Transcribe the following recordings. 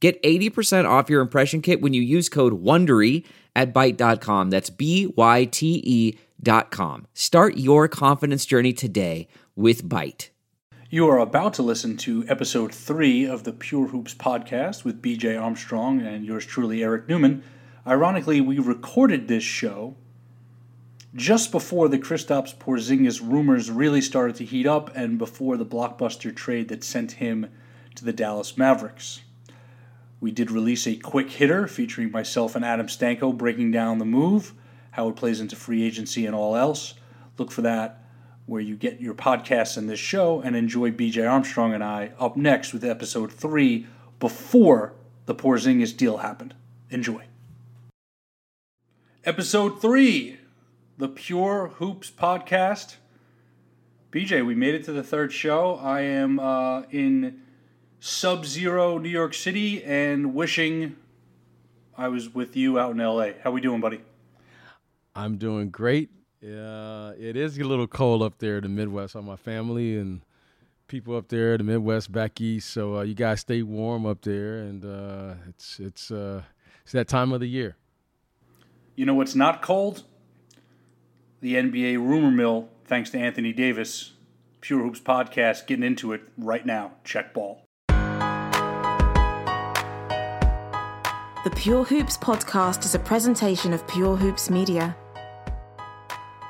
Get 80% off your impression kit when you use code WONDERY at Byte.com. That's B-Y-T-E dot com. Start your confidence journey today with Byte. You are about to listen to episode three of the Pure Hoops podcast with BJ Armstrong and yours truly, Eric Newman. Ironically, we recorded this show just before the Kristaps Porzingis rumors really started to heat up and before the blockbuster trade that sent him to the Dallas Mavericks. We did release a quick hitter featuring myself and Adam Stanko breaking down the move, how it plays into free agency, and all else. Look for that where you get your podcasts and this show, and enjoy BJ Armstrong and I up next with episode three before the Porzingis deal happened. Enjoy. Episode three, the Pure Hoops podcast. BJ, we made it to the third show. I am uh, in sub zero New York City and wishing I was with you out in LA. How we doing, buddy? I'm doing great. Uh, it is a little cold up there in the Midwest. All my family and people up there, the Midwest, back east. So uh, you guys stay warm up there, and uh, it's it's uh, it's that time of the year. You know what's not cold? The NBA rumor mill. Thanks to Anthony Davis, Pure Hoops podcast, getting into it right now. Check ball. The Pure Hoops podcast is a presentation of Pure Hoops Media.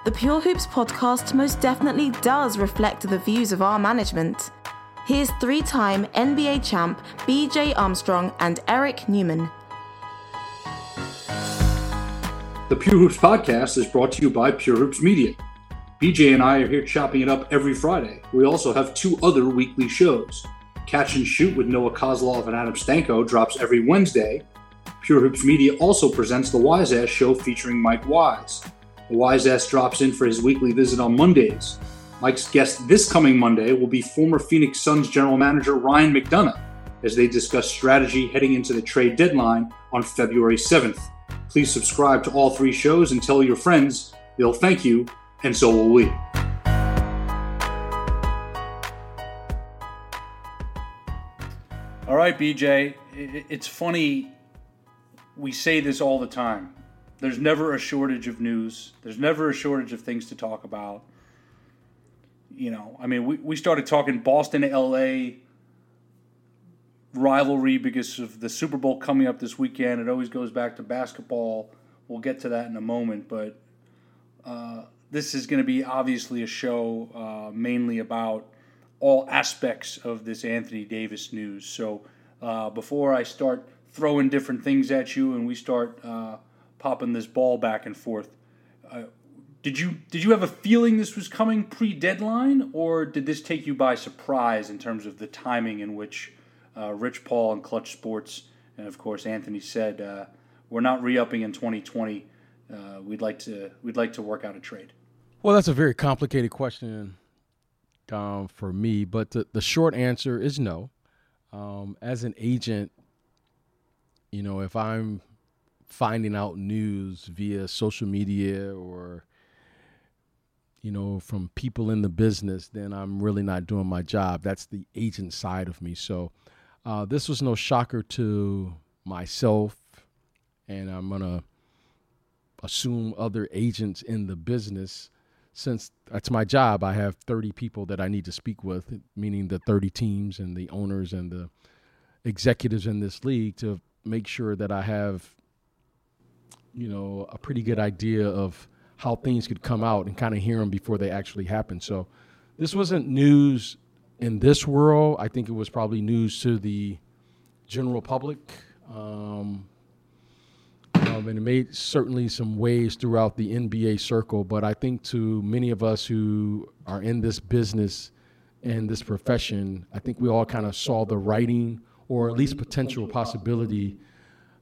The Pure Hoops podcast most definitely does reflect the views of our management. Here's three time NBA champ BJ Armstrong and Eric Newman. The Pure Hoops podcast is brought to you by Pure Hoops Media. BJ and I are here chopping it up every Friday. We also have two other weekly shows. Catch and Shoot with Noah Kozlov and Adam Stanko drops every Wednesday, Pure Hoops Media also presents the Wise Ass Show featuring Mike Wise. The Wise Ass drops in for his weekly visit on Mondays. Mike's guest this coming Monday will be former Phoenix Suns general manager Ryan McDonough as they discuss strategy heading into the trade deadline on February 7th. Please subscribe to all three shows and tell your friends. They'll thank you, and so will we. All right, BJ. It's funny we say this all the time. There's never a shortage of news. There's never a shortage of things to talk about. You know, I mean, we, we started talking Boston LA rivalry because of the Super Bowl coming up this weekend. It always goes back to basketball. We'll get to that in a moment, but uh, this is going to be obviously a show uh, mainly about all aspects of this Anthony Davis news. So uh, before I start throwing different things at you and we start uh, popping this ball back and forth. Uh, did you did you have a feeling this was coming pre-deadline, or did this take you by surprise in terms of the timing in which uh, Rich Paul and Clutch Sports, and of course Anthony said, uh, "We're not re-upping in 2020. Uh, we'd like to we'd like to work out a trade." Well, that's a very complicated question um, for me, but the, the short answer is no. Um, as an agent, you know, if I'm finding out news via social media or you know from people in the business then i'm really not doing my job. That's the agent side of me. So uh, this was no shocker to myself and i'm going to assume other agents in the business. Since that's my job i have 30 people that i need to speak with meaning the 30 teams and the owners and the executives in this league to make sure that I have, you know, a pretty good idea of how things could come out and kind of hear them before they actually happen. So this wasn't news in this world. I think it was probably news to the general public. Um, um, and it made certainly some waves throughout the NBA circle. But I think to many of us who are in this business and this profession, I think we all kind of saw the writing or at least potential possibility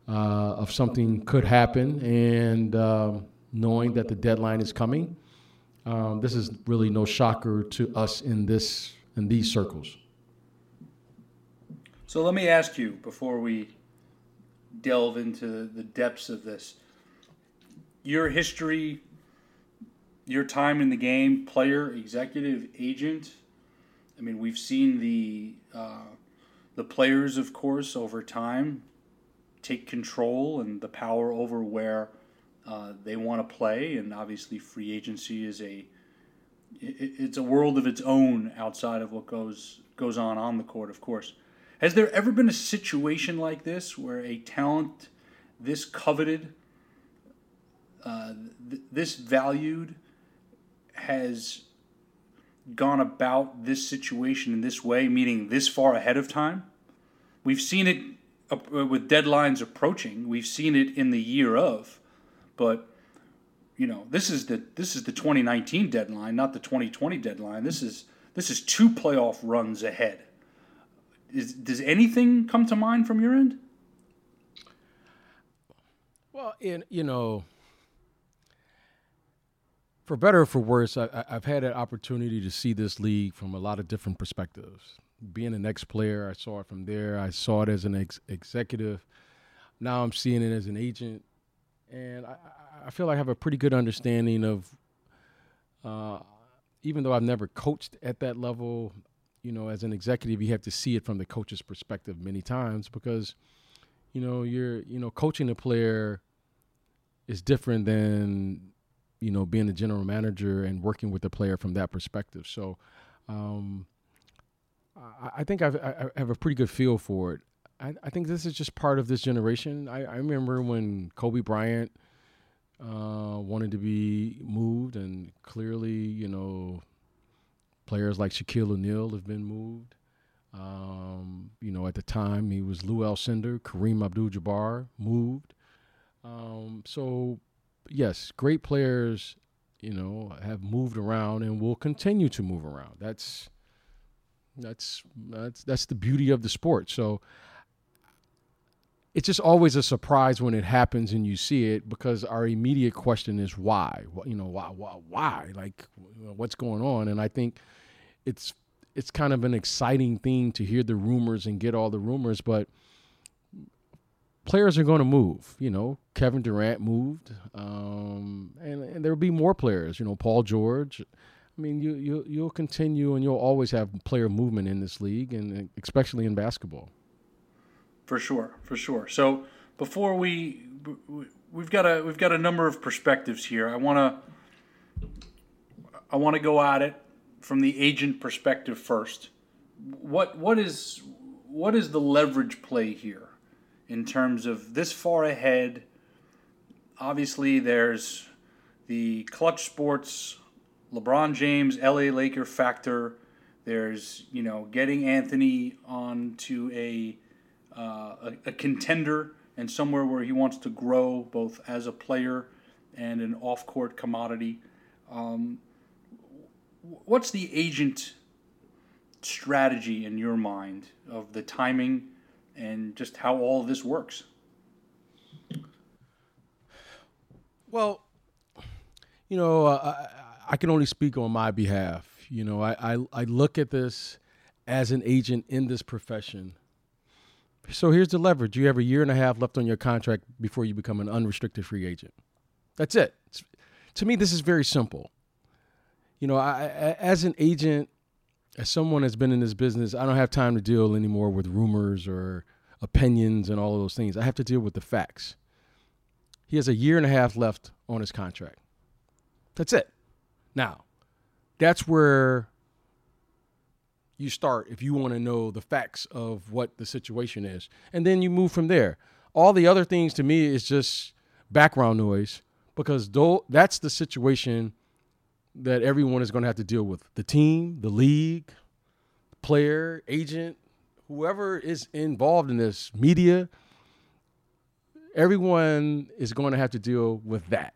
uh, of something could happen, and um, knowing that the deadline is coming, um, this is really no shocker to us in this in these circles. So let me ask you before we delve into the depths of this. Your history, your time in the game, player, executive, agent. I mean, we've seen the uh, the players, of course, over time take control and the power over where uh, they want to play, and obviously, free agency is a it's a world of its own outside of what goes goes on on the court, of course. Has there ever been a situation like this where a talent this coveted, uh, th- this valued, has gone about this situation in this way, meaning this far ahead of time? We've seen it uh, with deadlines approaching. We've seen it in the year of, but you know this is the this is the 2019 deadline, not the 2020 deadline. This is this is two playoff runs ahead. Is, does anything come to mind from your end? Well, in you know, for better or for worse, I, have had an opportunity to see this league from a lot of different perspectives. Being an ex-player, I saw it from there. I saw it as an ex- executive. Now I'm seeing it as an agent, and I, I feel I have a pretty good understanding of. Uh, even though I've never coached at that level, you know, as an executive, you have to see it from the coach's perspective many times because, you know, you're, you know, coaching a player is different than, you know, being a general manager and working with the player from that perspective. So, um, I, I think I've, I have a pretty good feel for it. I, I think this is just part of this generation. I, I remember when Kobe Bryant uh, wanted to be moved, and clearly, you know, Players like Shaquille O'Neal have been moved. Um, you know, at the time he was Lew Alcindor, Kareem Abdul-Jabbar moved. Um, so, yes, great players, you know, have moved around and will continue to move around. That's that's that's that's the beauty of the sport. So, it's just always a surprise when it happens and you see it because our immediate question is why you know why why why like what's going on and i think it's it's kind of an exciting thing to hear the rumors and get all the rumors but players are going to move you know kevin durant moved um, and, and there'll be more players you know paul george I mean, you you you'll continue and you'll always have player movement in this league, and especially in basketball for sure, for sure. So before we we've got a we've got a number of perspectives here. I want to I want to go at it from the agent perspective first. What what is what is the leverage play here in terms of this far ahead? Obviously, there's the clutch sports, LeBron James, LA Laker factor. There's you know getting Anthony onto a uh, a, a, contender and somewhere where he wants to grow both as a player and an off court commodity. Um, what's the agent strategy in your mind of the timing and just how all this works? Well, you know, I, I, can only speak on my behalf. You know, I, I, I look at this as an agent in this profession so here's the leverage. You have a year and a half left on your contract before you become an unrestricted free agent. That's it. It's, to me, this is very simple. You know, I, as an agent, as someone that's been in this business, I don't have time to deal anymore with rumors or opinions and all of those things. I have to deal with the facts. He has a year and a half left on his contract. That's it. Now, that's where you start if you want to know the facts of what the situation is. And then you move from there. All the other things to me is just background noise because that's the situation that everyone is going to have to deal with the team, the league, player, agent, whoever is involved in this, media. Everyone is going to have to deal with that.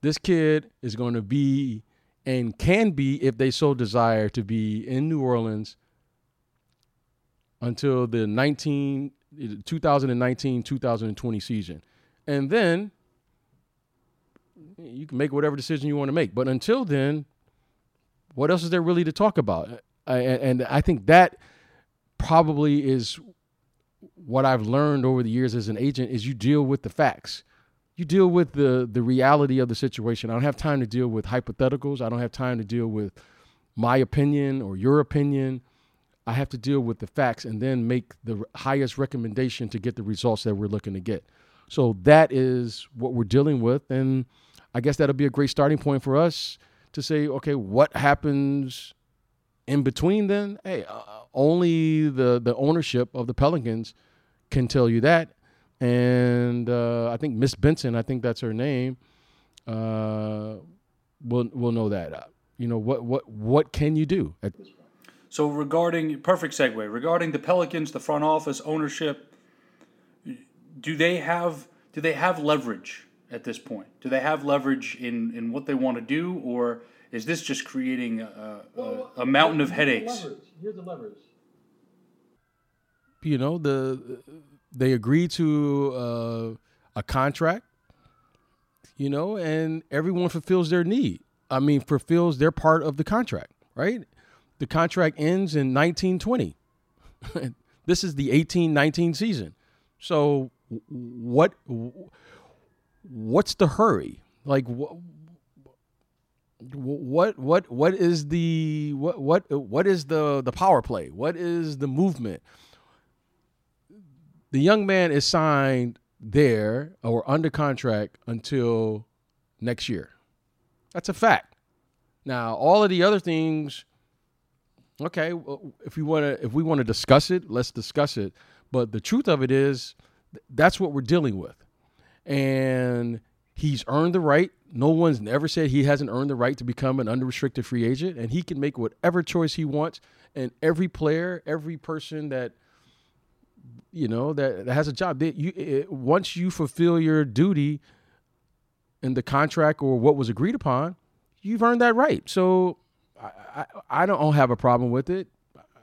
This kid is going to be and can be, if they so desire, to be in New Orleans until the 19 2019-2020 season. And then you can make whatever decision you want to make. But until then, what else is there really to talk about? And I think that probably is what I've learned over the years as an agent is you deal with the facts. You deal with the the reality of the situation. I don't have time to deal with hypotheticals. I don't have time to deal with my opinion or your opinion. I have to deal with the facts and then make the highest recommendation to get the results that we're looking to get. So that is what we're dealing with and I guess that'll be a great starting point for us to say, okay, what happens in between then? Hey, uh, only the the ownership of the Pelicans can tell you that. And uh, I think Miss Benson, I think that's her name, uh, will will know that. Uh, you know what what what can you do? So regarding perfect segue regarding the Pelicans, the front office ownership, do they have do they have leverage at this point? Do they have leverage in, in what they want to do, or is this just creating a, a, a mountain of headaches? Here's the leverage. You know, the they agree to uh, a contract, you know, and everyone fulfills their need. I mean, fulfills their part of the contract, right? The contract ends in 1920. this is the 1819 season. So what what's the hurry? Like what what what what is the what what what is the the power play? What is the movement? The young man is signed there or under contract until next year. That's a fact. Now, all of the other things okay, if we want to if we want to discuss it, let's discuss it. But the truth of it is that's what we're dealing with and he's earned the right. No one's never said he hasn't earned the right to become an unrestricted free agent, and he can make whatever choice he wants. And every player, every person that you know that, that has a job, they, you it, once you fulfill your duty in the contract or what was agreed upon, you've earned that right. So I, I, I don't have a problem with it.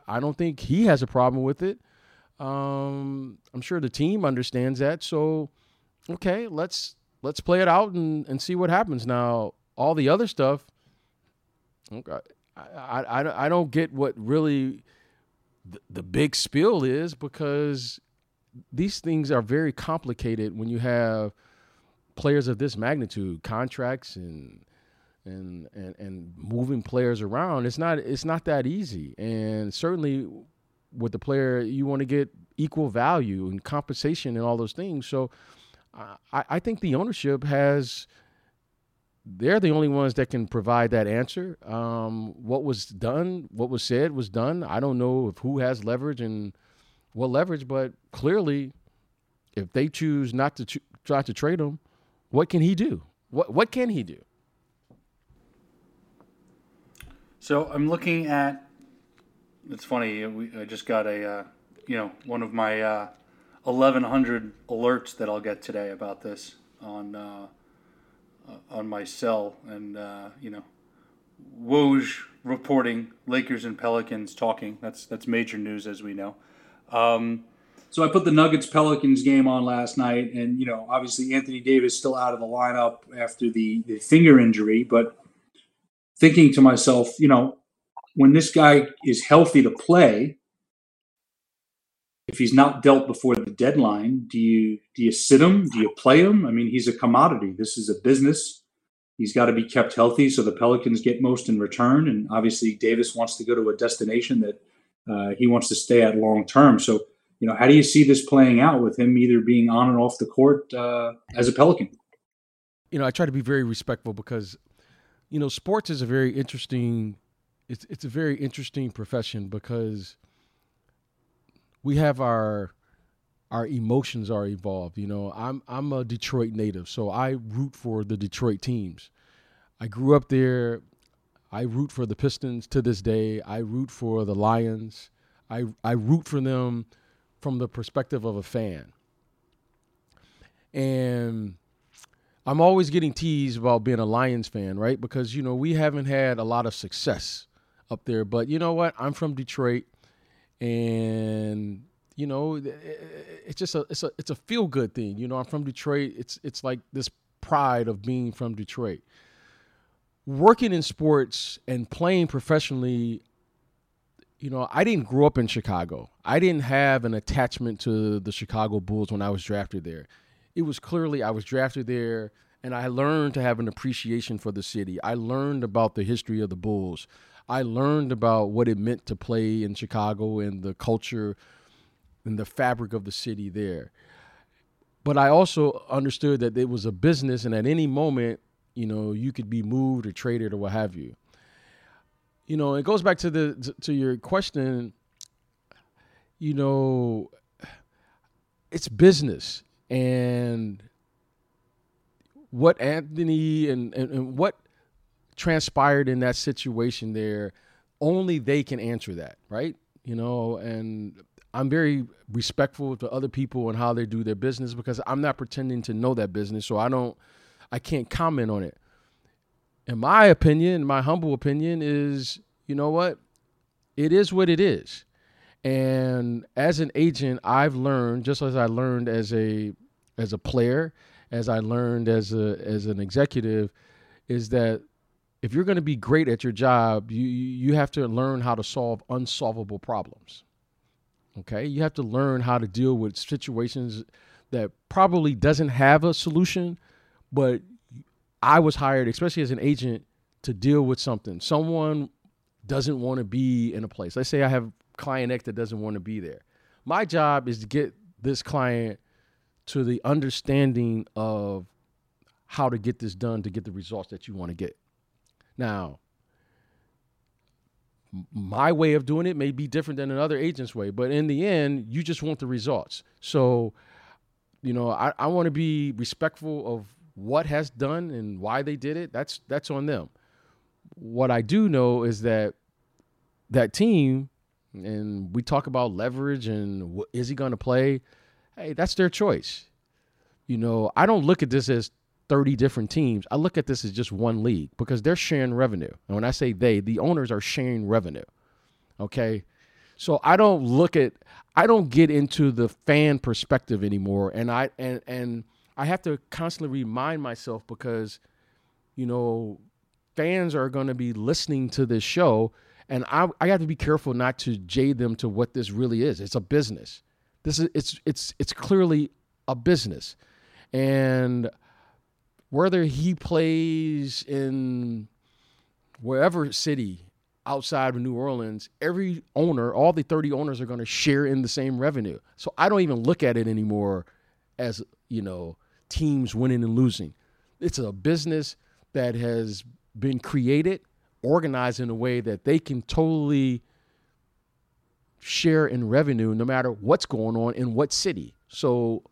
I don't think he has a problem with it. Um, I'm sure the team understands that. So okay, let's let's play it out and, and see what happens. Now, all the other stuff, okay, I, I, I don't get what really the, the big spill is because these things are very complicated when you have players of this magnitude, contracts and and and and moving players around. It's not it's not that easy, and certainly with the player, you want to get equal value and compensation and all those things. So I, I think the ownership has they're the only ones that can provide that answer. Um, what was done, what was said, was done. I don't know if who has leverage and what leverage, but clearly, if they choose not to ch- try to trade him, what can he do? What what can he do? So I'm looking at. It's funny. We, I just got a, uh, you know, one of my uh, 1,100 alerts that I'll get today about this on uh, uh, on my cell, and uh, you know, Woj reporting Lakers and Pelicans talking. That's that's major news, as we know. Um, so I put the Nuggets Pelicans game on last night, and you know, obviously Anthony Davis still out of the lineup after the, the finger injury, but thinking to myself, you know, when this guy is healthy to play, if he's not dealt before the deadline, do you do you sit him? Do you play him? I mean, he's a commodity. This is a business. He's got to be kept healthy so the Pelicans get most in return. And obviously, Davis wants to go to a destination that uh, he wants to stay at long term. So, you know, how do you see this playing out with him either being on and off the court uh, as a Pelican? You know, I try to be very respectful because, you know, sports is a very interesting. It's it's a very interesting profession because we have our our emotions are evolved. You know, I'm I'm a Detroit native, so I root for the Detroit teams. I grew up there. I root for the Pistons to this day. I root for the Lions. I I root for them from the perspective of a fan. And I'm always getting teased about being a Lions fan, right? Because you know, we haven't had a lot of success up there, but you know what? I'm from Detroit and you know, it's just a it's a it's a feel good thing. You know, I'm from Detroit. It's it's like this pride of being from Detroit. Working in sports and playing professionally, you know, I didn't grow up in Chicago. I didn't have an attachment to the Chicago Bulls when I was drafted there. It was clearly I was drafted there and I learned to have an appreciation for the city. I learned about the history of the Bulls. I learned about what it meant to play in Chicago and the culture and the fabric of the city there. But I also understood that it was a business, and at any moment, you know, you could be moved or traded or what have you. You know, it goes back to the to your question. You know, it's business, and what Anthony and, and, and what transpired in that situation there, only they can answer that, right? You know, and I'm very respectful to other people and how they do their business because I'm not pretending to know that business, so I don't, I can't comment on it. In my opinion, my humble opinion is, you know what, it is what it is. And as an agent, I've learned, just as I learned as a as a player, as I learned as a as an executive, is that if you're going to be great at your job, you you have to learn how to solve unsolvable problems. Okay, you have to learn how to deal with situations that probably doesn't have a solution, but I was hired, especially as an agent, to deal with something. Someone doesn't want to be in a place. Let's say I have client X that doesn't want to be there. My job is to get this client to the understanding of how to get this done to get the results that you want to get. Now, my way of doing it may be different than another agent's way, but in the end, you just want the results. So, you know, I, I want to be respectful of what has done and why they did it. That's that's on them. What I do know is that that team, and we talk about leverage and is he going to play? Hey, that's their choice. You know, I don't look at this as 30 different teams. I look at this as just one league because they're sharing revenue. And when I say they, the owners are sharing revenue. Okay. So I don't look at I don't get into the fan perspective anymore. And I and and I have to constantly remind myself because, you know, fans are gonna be listening to this show. And I I have to be careful not to jade them to what this really is. It's a business. This is it's it's it's clearly a business. And whether he plays in wherever city outside of New Orleans, every owner, all the 30 owners are going to share in the same revenue. So I don't even look at it anymore as, you know, teams winning and losing. It's a business that has been created, organized in a way that they can totally share in revenue no matter what's going on in what city. So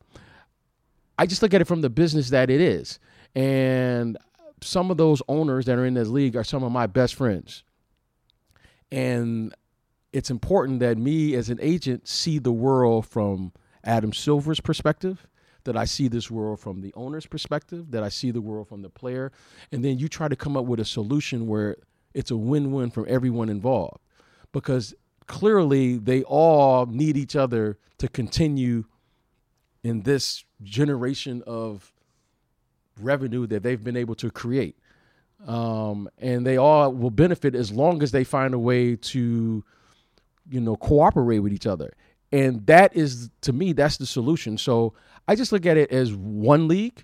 I just look at it from the business that it is. And some of those owners that are in this league are some of my best friends. And it's important that me as an agent see the world from Adam Silver's perspective, that I see this world from the owner's perspective, that I see the world from the player. And then you try to come up with a solution where it's a win win for everyone involved. Because clearly they all need each other to continue in this generation of revenue that they've been able to create. Um, and they all will benefit as long as they find a way to, you know, cooperate with each other. And that is, to me, that's the solution. So I just look at it as one league,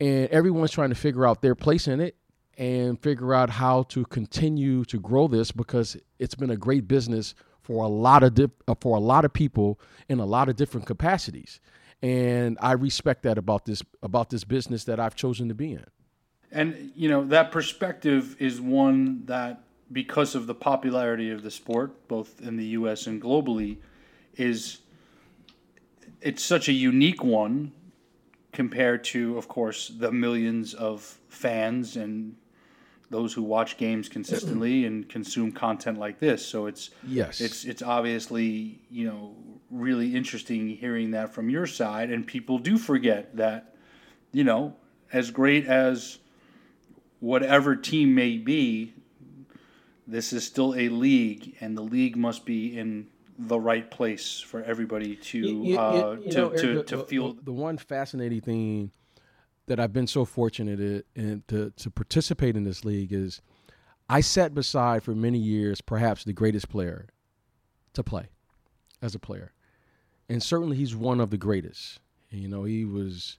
and everyone's trying to figure out their place in it and figure out how to continue to grow this because it's been a great business for a lot of uh, for a lot of people in a lot of different capacities and I respect that about this about this business that I've chosen to be in. And you know that perspective is one that, because of the popularity of the sport, both in the U.S. and globally, is it's such a unique one compared to, of course, the millions of fans and those who watch games consistently and consume content like this. So it's yes, it's it's obviously you know really interesting hearing that from your side. And people do forget that, you know, as great as whatever team may be, this is still a league, and the league must be in the right place for everybody to You- you- uh, you to, know, to, to feel. the, one fascinating thing that I've been so fortunate in to to participate in this league is I sat beside for many years perhaps the greatest player to play as a player, and certainly he's one of the greatest. You know, he was,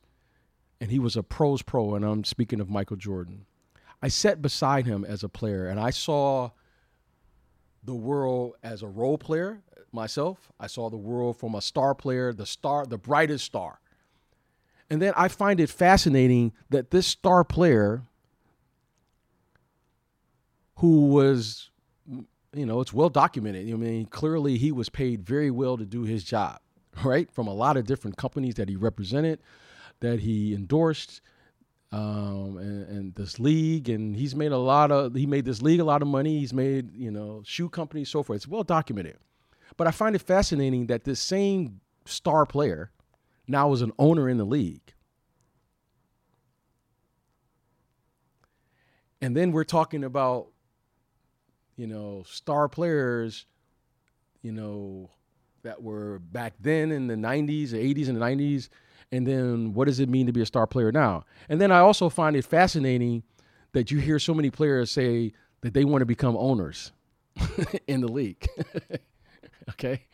and he was a pros pro, and I'm speaking of Michael Jordan. I sat beside him as a player, and I saw the world as a role player myself. I saw the world from a star player, the star, the brightest star. And then I find it fascinating that this star player, who was, you know, it's well documented. I mean, clearly he was paid very well to do his job, right? From a lot of different companies that he represented, that he endorsed, um, and, and this league, and he's made a lot of he made this league a lot of money. He's made you know shoe companies, so forth. It's well documented. But I find it fascinating that this same star player now is an owner in the league. And then we're talking about, you know, star players, you know, that were back then in the 90s, the 80s, and the 90s. And then what does it mean to be a star player now? And then I also find it fascinating that you hear so many players say that they want to become owners in the league. okay.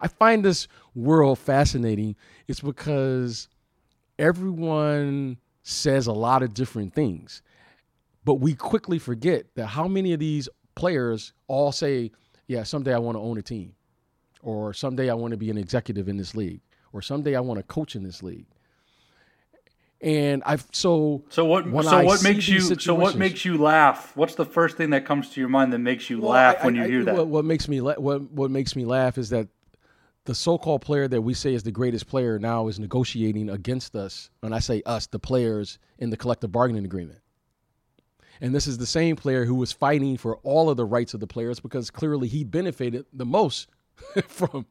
I find this world fascinating. It's because everyone says a lot of different things, but we quickly forget that how many of these players all say, Yeah, someday I want to own a team, or someday I want to be an executive in this league, or someday I want to coach in this league. And I've so So what? So I what makes you? So what makes you laugh? What's the first thing that comes to your mind that makes you Well, laugh I- when I- you hear that? What, what makes me la- what what makes me laugh is that the so-called player that we say is the greatest player now is negotiating against us. When I say us, the players in the collective bargaining agreement. And this is the same player who was fighting for all of the rights of the players because clearly he benefited the most from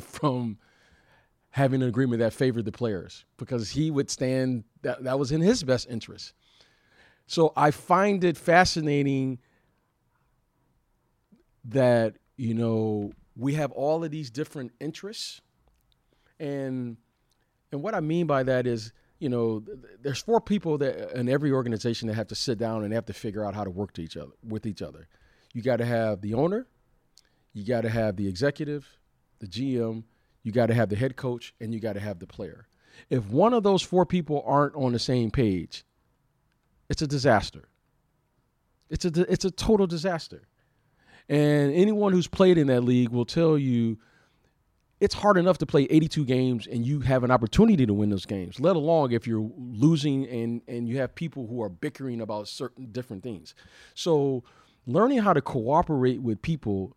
from having an agreement that favored the players because he would stand that that was in his best interest. So I find it fascinating that you know we have all of these different interests and and what I mean by that is you know th- th- there's four people that in every organization that have to sit down and have to figure out how to work to each other with each other. You got to have the owner, you got to have the executive, the GM, you got to have the head coach, and you got to have the player. If one of those four people aren't on the same page, it's a disaster. It's a it's a total disaster. And anyone who's played in that league will tell you it's hard enough to play 82 games and you have an opportunity to win those games, let alone if you're losing and and you have people who are bickering about certain different things. So learning how to cooperate with people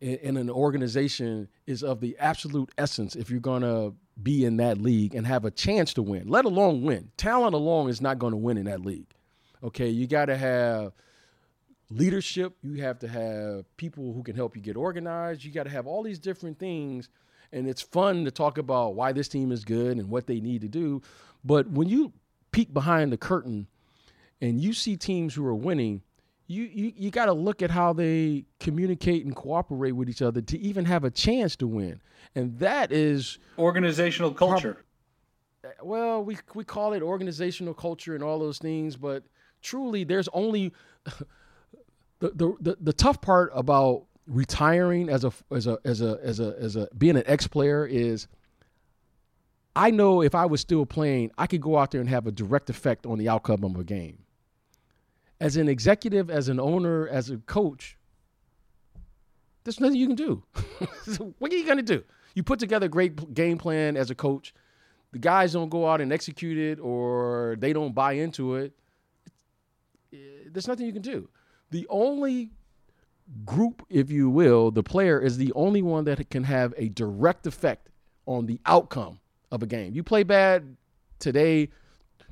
in, in an organization is of the absolute essence if you're going to be in that league and have a chance to win, let alone win. Talent alone is not going to win in that league. Okay, you got to have leadership, you have to have people who can help you get organized, you got to have all these different things. And it's fun to talk about why this team is good and what they need to do. But when you peek behind the curtain and you see teams who are winning, you you, you got to look at how they communicate and cooperate with each other to even have a chance to win. And that is Organizational culture. Uh, well, we we call it organizational culture and all those things, but truly, there's only the the the, the tough part about retiring as a as a as a as a as a being an ex player is. I know if I was still playing, I could go out there and have a direct effect on the outcome of a game. As an executive, as an owner, as a coach, there's nothing you can do. what are you going to do? You put together a great game plan as a coach. The guys don't go out and execute it or they don't buy into it. Eh, There's nothing you can do. The only group, if you will, the player is the only one that can have a direct effect on the outcome of a game. You play bad today,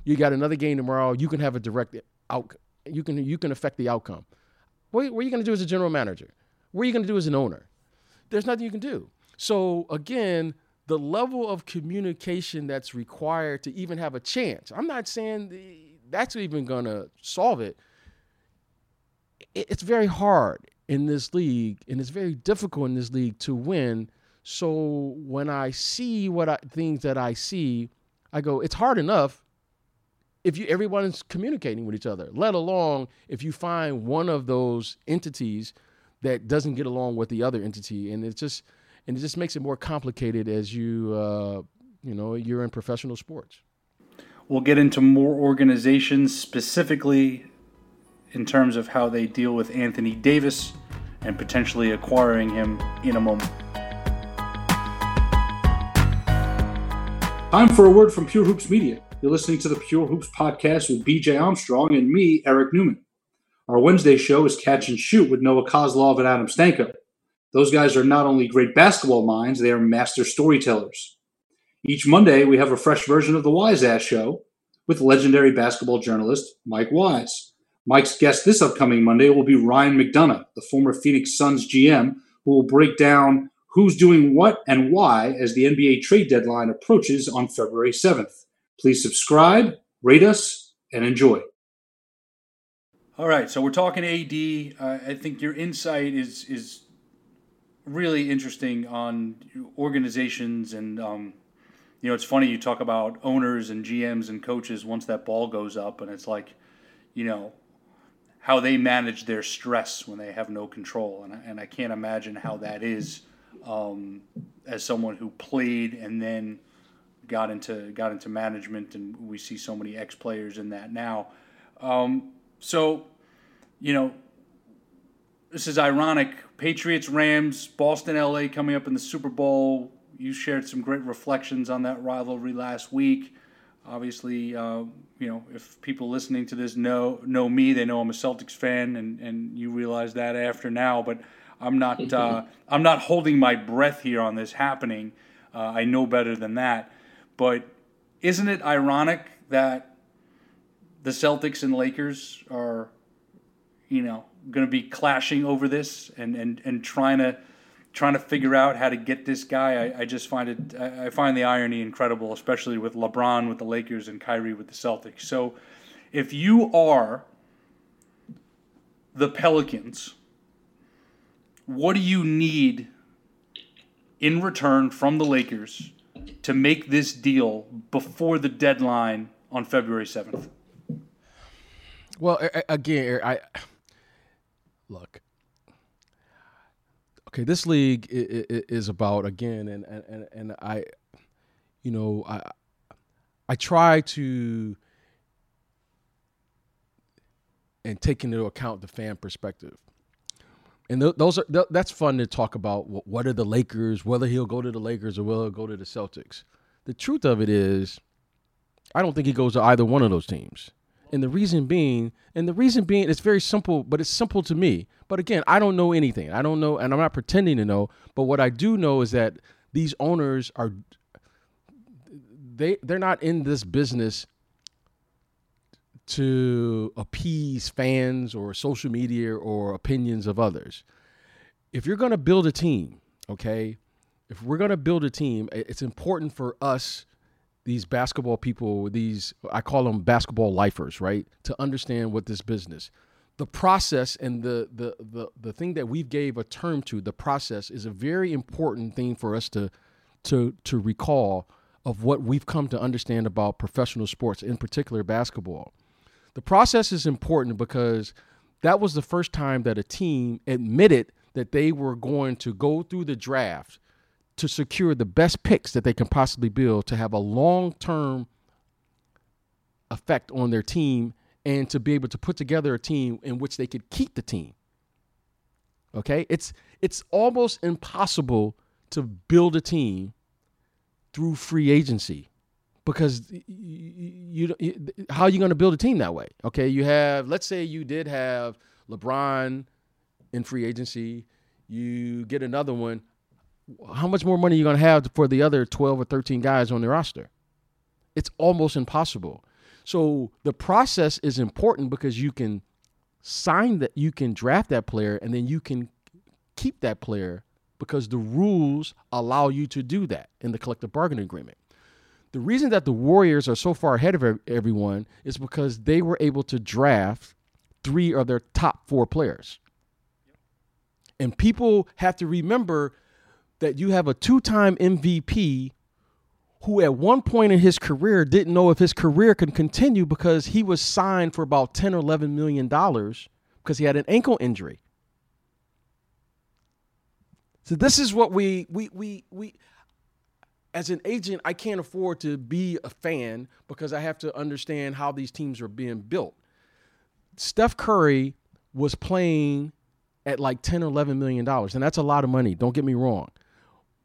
you got another game tomorrow, you can have a direct out you can you can affect the outcome. What, what are you going to do as a general manager? What are you going to do as an owner? There's nothing you can do. So again, the level of communication that's required to even have a chance. I'm not saying that's even going to solve it. It- It's very hard. in this league, and it's very difficult in this league to win. So when I see what I, things that I see, I go, it's hard enough if you everyone is communicating with each other. Let alone if you find one of those entities that doesn't get along with the other entity, and it just and it just makes it more complicated as you uh, you know you're in professional sports. We'll get into more organizations specifically in terms of how they deal with Anthony Davis and potentially acquiring him in a moment. Time for a word from Pure Hoops Media. You're listening to the Pure Hoops podcast with BJ Armstrong and me, Eric Newman. Our Wednesday show is Catch and Shoot with Noah Kozlov and Adam Stanko. Those guys are not only great basketball minds, they are master storytellers. Each Monday, we have a fresh version of the Wise Ass Show with legendary basketball journalist Mike Wise. Mike's guest this upcoming Monday will be Ryan McDonough, the former Phoenix Suns GM, who will break down who's doing what and why as the NBA trade deadline approaches on February 7th. Please subscribe, rate us, and enjoy. All right, so we're talking AD. Uh, I think your insight is is really interesting on organizations and um, you know it's funny you talk about owners and GMs and coaches once that ball goes up and it's like you know how they manage their stress when they have no control and I, and I can't imagine how that is um, as someone who played and then got into got into management and we see so many ex players in that now um, so you know this is ironic. Patriots, Rams, Boston, LA coming up in the Super Bowl. You shared some great reflections on that rivalry last week. Obviously, uh, you know if people listening to this know know me, they know I'm a Celtics fan, and, and you realize that after now. But I'm not uh, I'm not holding my breath here on this happening. Uh, I know better than that. But isn't it ironic that the Celtics and Lakers are, you know, going to be clashing over this and, and, and trying to trying to figure out how to get this guy. I, I just find it I find the irony incredible, especially with LeBron with the Lakers and Kyrie with the Celtics. So if you are the Pelicans, what do you need in return from the Lakers to make this deal before the deadline on February 7th? Well, again, I look. Okay, this league is about again, and and and I, you know, I I try to and take into account the fan perspective. And th- those are th- that's fun to talk about. What are the Lakers? Whether he'll go to the Lakers or will he go to the Celtics? The truth of it is, I don't think he goes to either one of those teams. And the reason being, and the reason being, it's very simple, but it's simple to me. But again, I don't know anything. I don't know, and I'm not pretending to know. But what I do know is that these owners are they they're not in this business to appease fans or social media or opinions of others. If you're going to build a team, okay, if we're going to build a team, it's important for us these basketball people, these I call them basketball lifers, right? To understand what this business, the process and the the the the thing that we've gave a term to, the process is a very important thing for us to to to recall of what we've come to understand about professional sports, in particular basketball. The process is important because that was the first time that a team admitted that they were going to go through the draft to secure the best picks that they can possibly build to have a long term effect on their team and to be able to put together a team in which they could keep the team. Okay? It's it's almost impossible to build a team through free agency because you, you how are you going to build a team that way? Okay, you have let's say you did have LeBron in free agency, you get another one how much more money are you going to have for the other 12 or 13 guys on the roster? It's almost impossible. So the process is important because you can sign that, you can draft that player, and then you can keep that player because the rules allow you to do that in the collective bargaining agreement. The reason that the Warriors are so far ahead of everyone is because they were able to draft three of their top four players. And people have to remember that you have a two time MVP who, at one point in his career, didn't know if his career could continue because he was signed for about 10 or 11 million dollars because he had an ankle injury. So this is what we we we we as an agent, I can't afford to be a fan because I have to understand how these teams are being built. Steph Curry was playing at like 10 or 11 million dollars and that's a lot of money don't get me wrong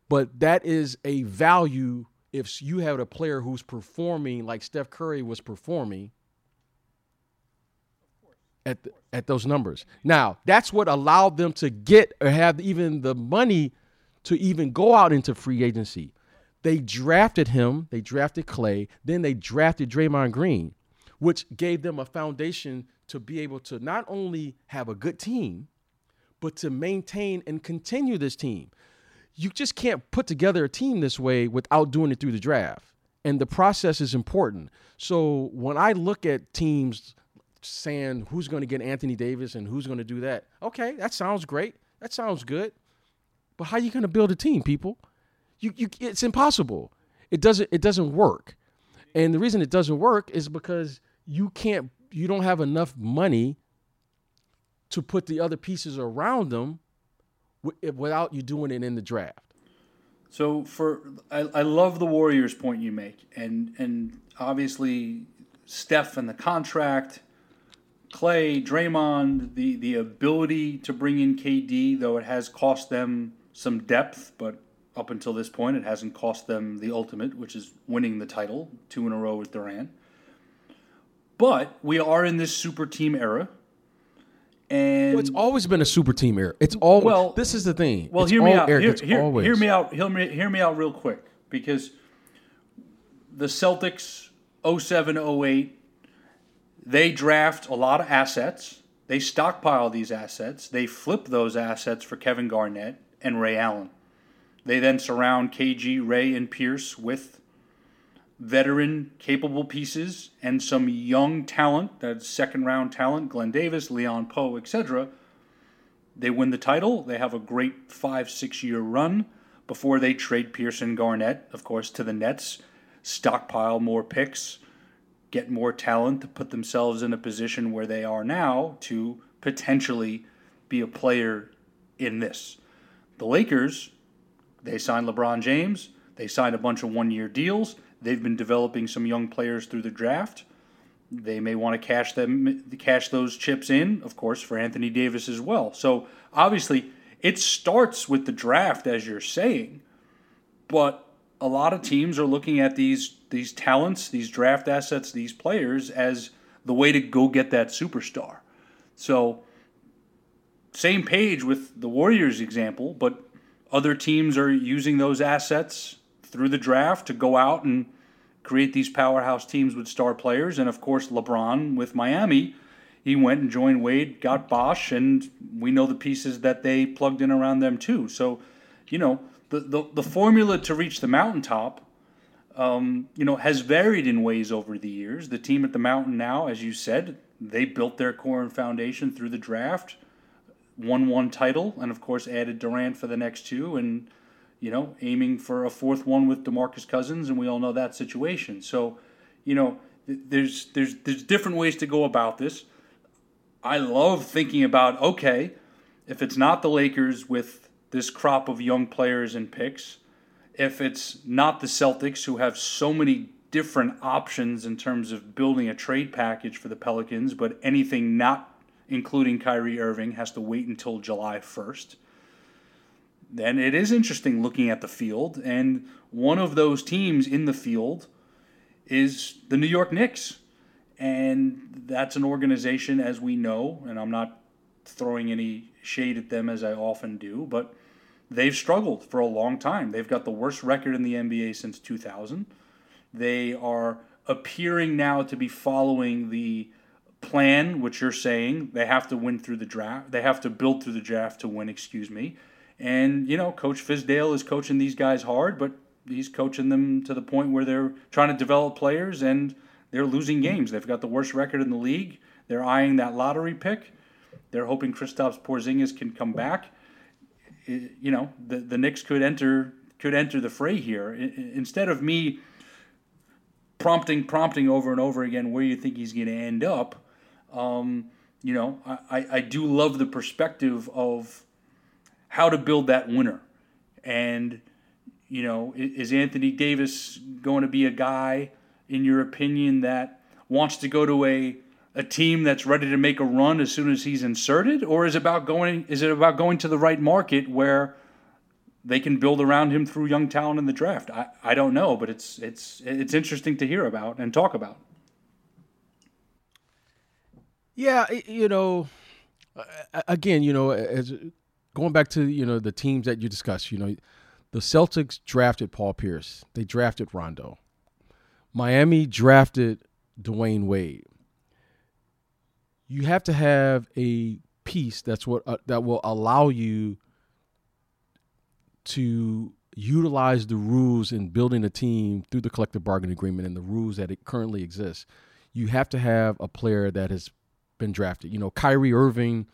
but that is a value if you have a player who's performing like Steph Curry was performing at the, at those numbers. Now, that's what allowed them to get or have even the money to even go out into free agency. They drafted him, they drafted Clay, then they drafted Draymond Green, which gave them a foundation to be able to not only have a good team, but to maintain and continue this team. You just can't put together a team this way without doing it through the draft. And the process is important. So when I look at teams saying who's going to get Anthony Davis and who's going to do that. Okay, that sounds great. That sounds good. But how are you going to build a team, people? You, you, it's impossible. It doesn't, it doesn't work. And the reason it doesn't work is because you can't, you don't have enough money to put the other pieces around them without you doing it in the draft. So for I, I love the Warriors point you make, and and obviously Steph and the contract, Clay, Draymond, the, the ability to bring in KD, though it has cost them some depth, but up until this point, it hasn't cost them the ultimate, which is winning the title, two in a row with Durant. But we are in this super team era. And well, it's always been a super team era. It's always well. This is the thing. Well, it's hear me out. Hear, hear, hear, me out. Hear me, hear me out real quick because the Celtics 07 08 they draft a lot of assets. They stockpile these assets. They flip those assets for Kevin Garnett and Ray Allen. They then surround KG, Ray, and Pierce with veteran, capable pieces and some young talent, that's second round talent, Glen Davis, Leon Powe, etc. They win the title. They have a great five, six year run before they trade and Garnett, of course, to the Nets, stockpile more picks get more talent to put themselves in a position where they are now to potentially be a player in this. The Lakers, they signed LeBron James, they signed a bunch of one year deals. They've been developing some young players through the draft. They may want to cash them cash those chips in, of course, for Anthony Davis as well. So obviously it starts with the draft, as you're saying, but a lot of teams are looking at these these talents, these draft assets, these players as the way to go get that superstar. So same page with the Warriors example, but other teams are using those assets through the draft to go out and create these powerhouse teams with star players. And of course, LeBron with Miami, he went and joined Wade, got Bosh, and we know the pieces that they plugged in around them too. So, you know, the, the, the formula to reach the mountaintop, um, you know, has varied in ways over the years. The team at the mountain now, as you said, they built their core and foundation through the draft, won one title, and of course added Durant for the next two, and you know, aiming for a fourth one with DeMarcus Cousins, and we all know that situation. So, you know, there's there's there's different ways to go about this. I love thinking about okay, if it's not the Lakers with this crop of young players and picks. If it's not the Celtics, who have so many different options in terms of building a trade package for the Pelicans, but anything not including Kyrie Irving has to wait until July 1st. Then it is interesting looking at the field, and one of those teams in the field is the New York Knicks. And that's an organization, as we know, and I'm not throwing any shade at them as I often do, but they've struggled for a long time. They've got the worst record in the NBA since 2000. They are appearing now to be following the plan, which you're saying they have to win through the draft. They have to build through the draft to win, excuse me. And, you know, Coach Fizdale is coaching these guys hard, but he's coaching them to the point where they're trying to develop players and they're losing games. They've got the worst record in the league. They're eyeing that lottery pick. They're hoping Kristaps Porzingis can come back you know, the the Knicks could enter could enter the fray here instead of me prompting prompting over and over again where you think he's going to end up. Um, you know, I, I do love the perspective of how to build that winner. And, you know, is Anthony Davis going to be a guy, in your opinion, that wants to go to a a team that's ready to make a run as soon as he's inserted, or is about going is it about going to the right market where they can build around him through young talent in the draft? I, I don't know, but it's it's it's interesting to hear about and talk about. Yeah, you know, again, you know, as going back to you know the teams that you discussed, you know, the Celtics drafted Paul Pierce, they drafted Rondo, Miami drafted Dwyane Wade. You have to have a piece that's what uh, that will allow you to utilize the rules in building a team through the collective bargaining agreement and the rules that it currently exists. You have to have a player that has been drafted. You know, Kyrie Irving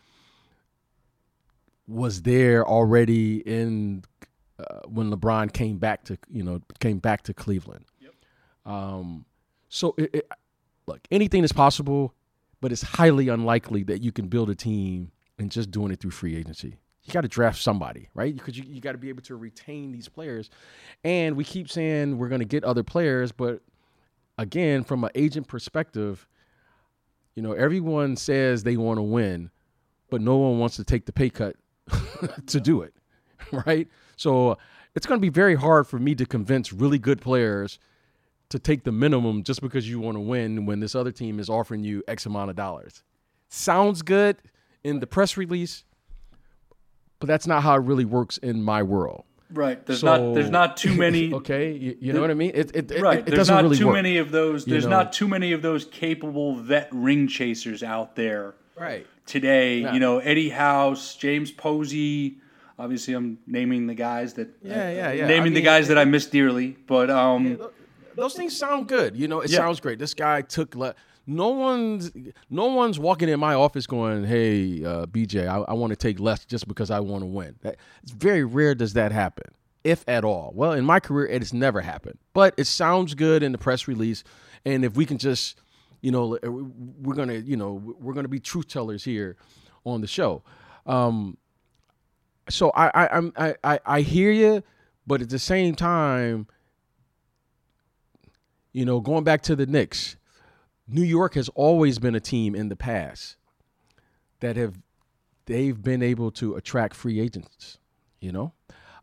was there already in uh, when LeBron came back to you know came back to Cleveland. Yep. Um, so it, it, look, anything is possible, but it's highly unlikely that you can build a team and just doing it through free agency. You got to draft somebody, right? Because you, you got to be able to retain these players. And we keep saying we're going to get other players, but again, from an agent perspective, you know, everyone says they want to win, but no one wants to take the pay cut to do it, right? So it's going to be very hard for me to convince really good players to take the minimum just because you want to win when this other team is offering you X amount of dollars. Sounds good in the press release, but that's not how it really works in my world. Right. There's so, not there's not too many. okay, you, you know what I mean. It, it, right. It, it there's not really too work, many of those. There's you know? not too many of those capable vet ring chasers out there. Right. Today, you know Eddie House, James Posey. Obviously, I'm naming the guys that. Yeah, yeah, yeah. Naming I mean, the guys that I miss dearly, but um. Yeah, those things sound good. You know, it yeah. sounds great. This guy took. Le- no one's no one's walking in my office going, "Hey, uh, BJ, I, I want to take less just because I want to win." That, it's very rare does that happen, if at all. Well, in my career, it has never happened, but it sounds good in the press release, and if we can just, you know, we're gonna, you know, we're gonna be truth tellers here on the show. Um, so I, I, I'm, I, I, I hear you, but at the same time, you know, going back to the Knicks New York has always been a team in the past that have they've been able to attract free agents, you know.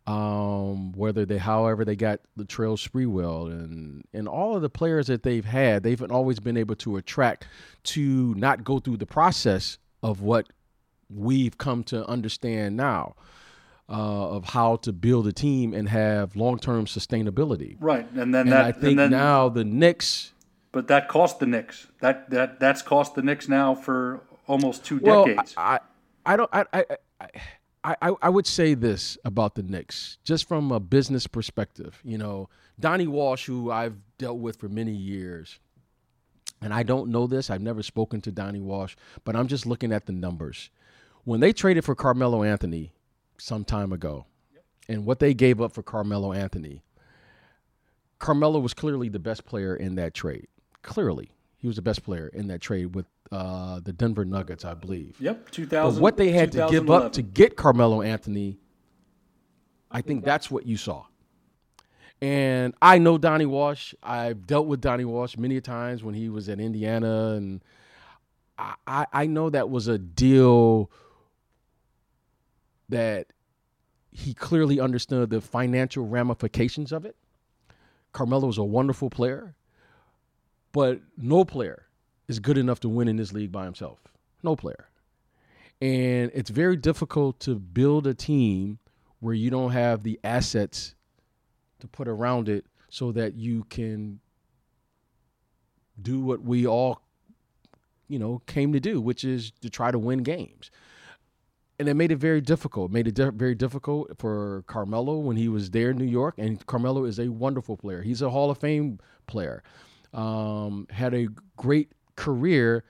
Um, whether they however they got the Latrell Sprewell and and all of the players that they've had, they've always been able to attract to not go through the process of what we've come to understand now. Uh, of how to build a team and have long-term sustainability. Right, and then and that, I think then, now the Knicks but that cost the Knicks. That that that's cost the Knicks now for almost two well, decades. I, I don't I, I I, I, I would say this about the Knicks, just from a business perspective. You know, Donnie Walsh, who I've dealt with for many years, and I don't know this, I've never spoken to Donnie Walsh, but I'm just looking at the numbers. When they traded for Carmelo Anthony some time ago, yep. and what they gave up for Carmelo Anthony, Carmelo was clearly the best player in that trade clearly he was the best player in that trade with uh, the Denver Nuggets, I believe. Yep, 2000. But what they had to give up to get Carmelo Anthony, I think that's what you saw. And I know Donnie Walsh. I've dealt with Donnie Walsh many times when he was at Indiana, and I, I know that was a deal that he clearly understood the financial ramifications of it. Carmelo was a wonderful player. But no player is good enough to win in this league by himself. No player. And it's very difficult to build a team where you don't have the assets to put around it so that you can do what we all you know came to do which is to try to win games and it made it very difficult made it di- very difficult for carmelo when he was there in new york and carmelo is a wonderful player he's a hall of fame player um, had a great career,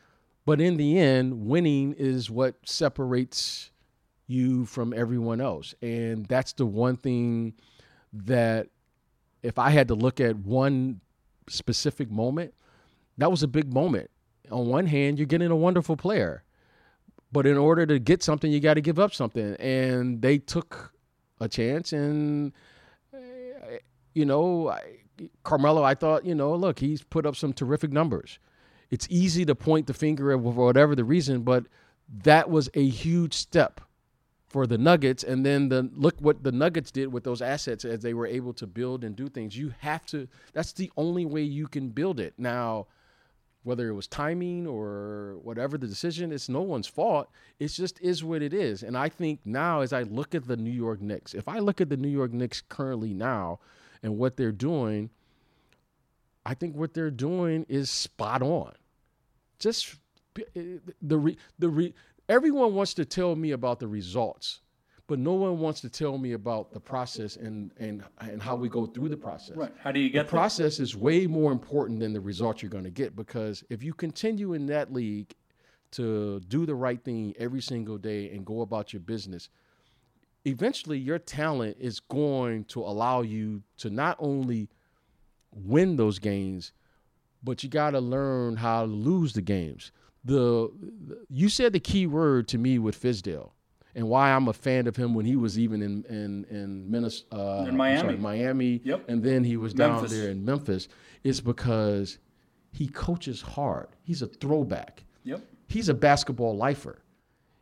but in the end, winning is what separates you from everyone else. And that's the one thing that if I had to look at one specific moment, that was a big moment. On one hand, you're getting a wonderful player. But in order to get something, you got to give up something. And they took a chance. And, eh, you know, Carmelo, I thought, you know, look, he's put up some terrific numbers. It's easy to point the finger at whatever the reason, but that was a huge step for the Nuggets. And then the look what the Nuggets did with those assets as they were able to build and do things. You have to. That's the only way you can build it. Now, whether it was timing or whatever the decision, it's no one's fault. It just is what it is. And I think now, as I look at the New York Knicks, if I look at the New York Knicks currently now and what they're doing, I think what they're doing is spot on. Just eh, the re, the re, everyone wants to tell me about the results, but no one wants to tell me about the process and and and how we go through the process. Right. How do you get the process is way more important than the results you're going to get because if you continue in that league to do the right thing every single day and go about your business, eventually your talent is going to allow you to not only win those games, but you got to learn how to lose the games the, you said the key word to me with Fizdale and why I'm a fan of him when he was even in in in Minnesota, uh, in Miami, sorry, Miami, yep. and then he was Memphis. down there in Memphis. Is because he coaches hard. He's a throwback. Yep. He's a basketball lifer.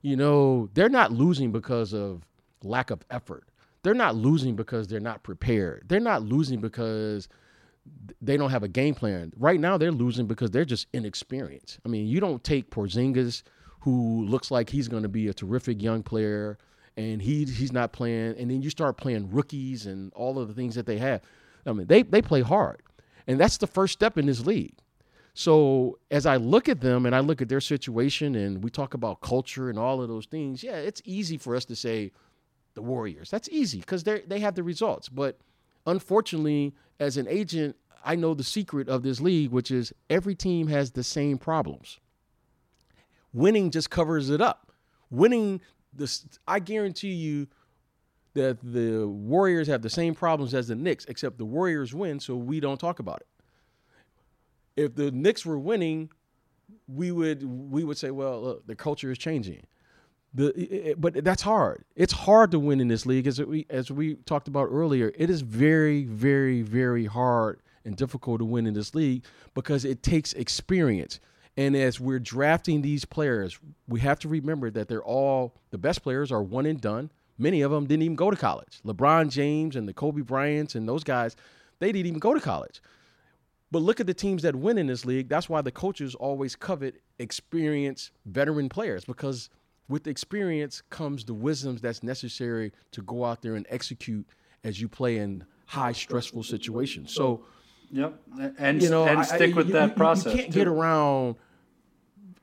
You know, they're not losing because of lack of effort. They're not losing because they're not prepared. They're not losing because they don't have a game plan. Right now, they're losing because they're just inexperienced. I mean, you don't take Porzingis, who looks like he's going to be a terrific young player, and he he's not playing, and then you start playing rookies and all of the things that they have. I mean, they they play hard, and that's the first step in this league. So as I look at them and I look at their situation, and we talk about culture and all of those things, yeah, it's easy for us to say the Warriors. That's easy because they they have the results, but unfortunately, as an agent, I know the secret of this league, which is every team has the same problems. Winning just covers it up. Winning this, I guarantee you that the Warriors have the same problems as the Knicks, except the Warriors win, so we don't talk about it. If the Knicks were winning, we would we would say, well, look, the culture is changing. The, but that's hard. It's hard to win in this league, as we as we talked about earlier. It is very, very, very hard and difficult to win in this league because it takes experience. And as we're drafting these players, we have to remember that they're all the best players are one and done. Many of them didn't even go to college. LeBron James and the Kobe Bryants and those guys, they didn't even go to college. But look at the teams that win in this league. That's why the coaches always covet experienced veteran players because with experience comes the wisdoms that's necessary to go out there and execute as you play in high stressful situations. So, yep, and you know, and stick I, with that process. You can't too. get around.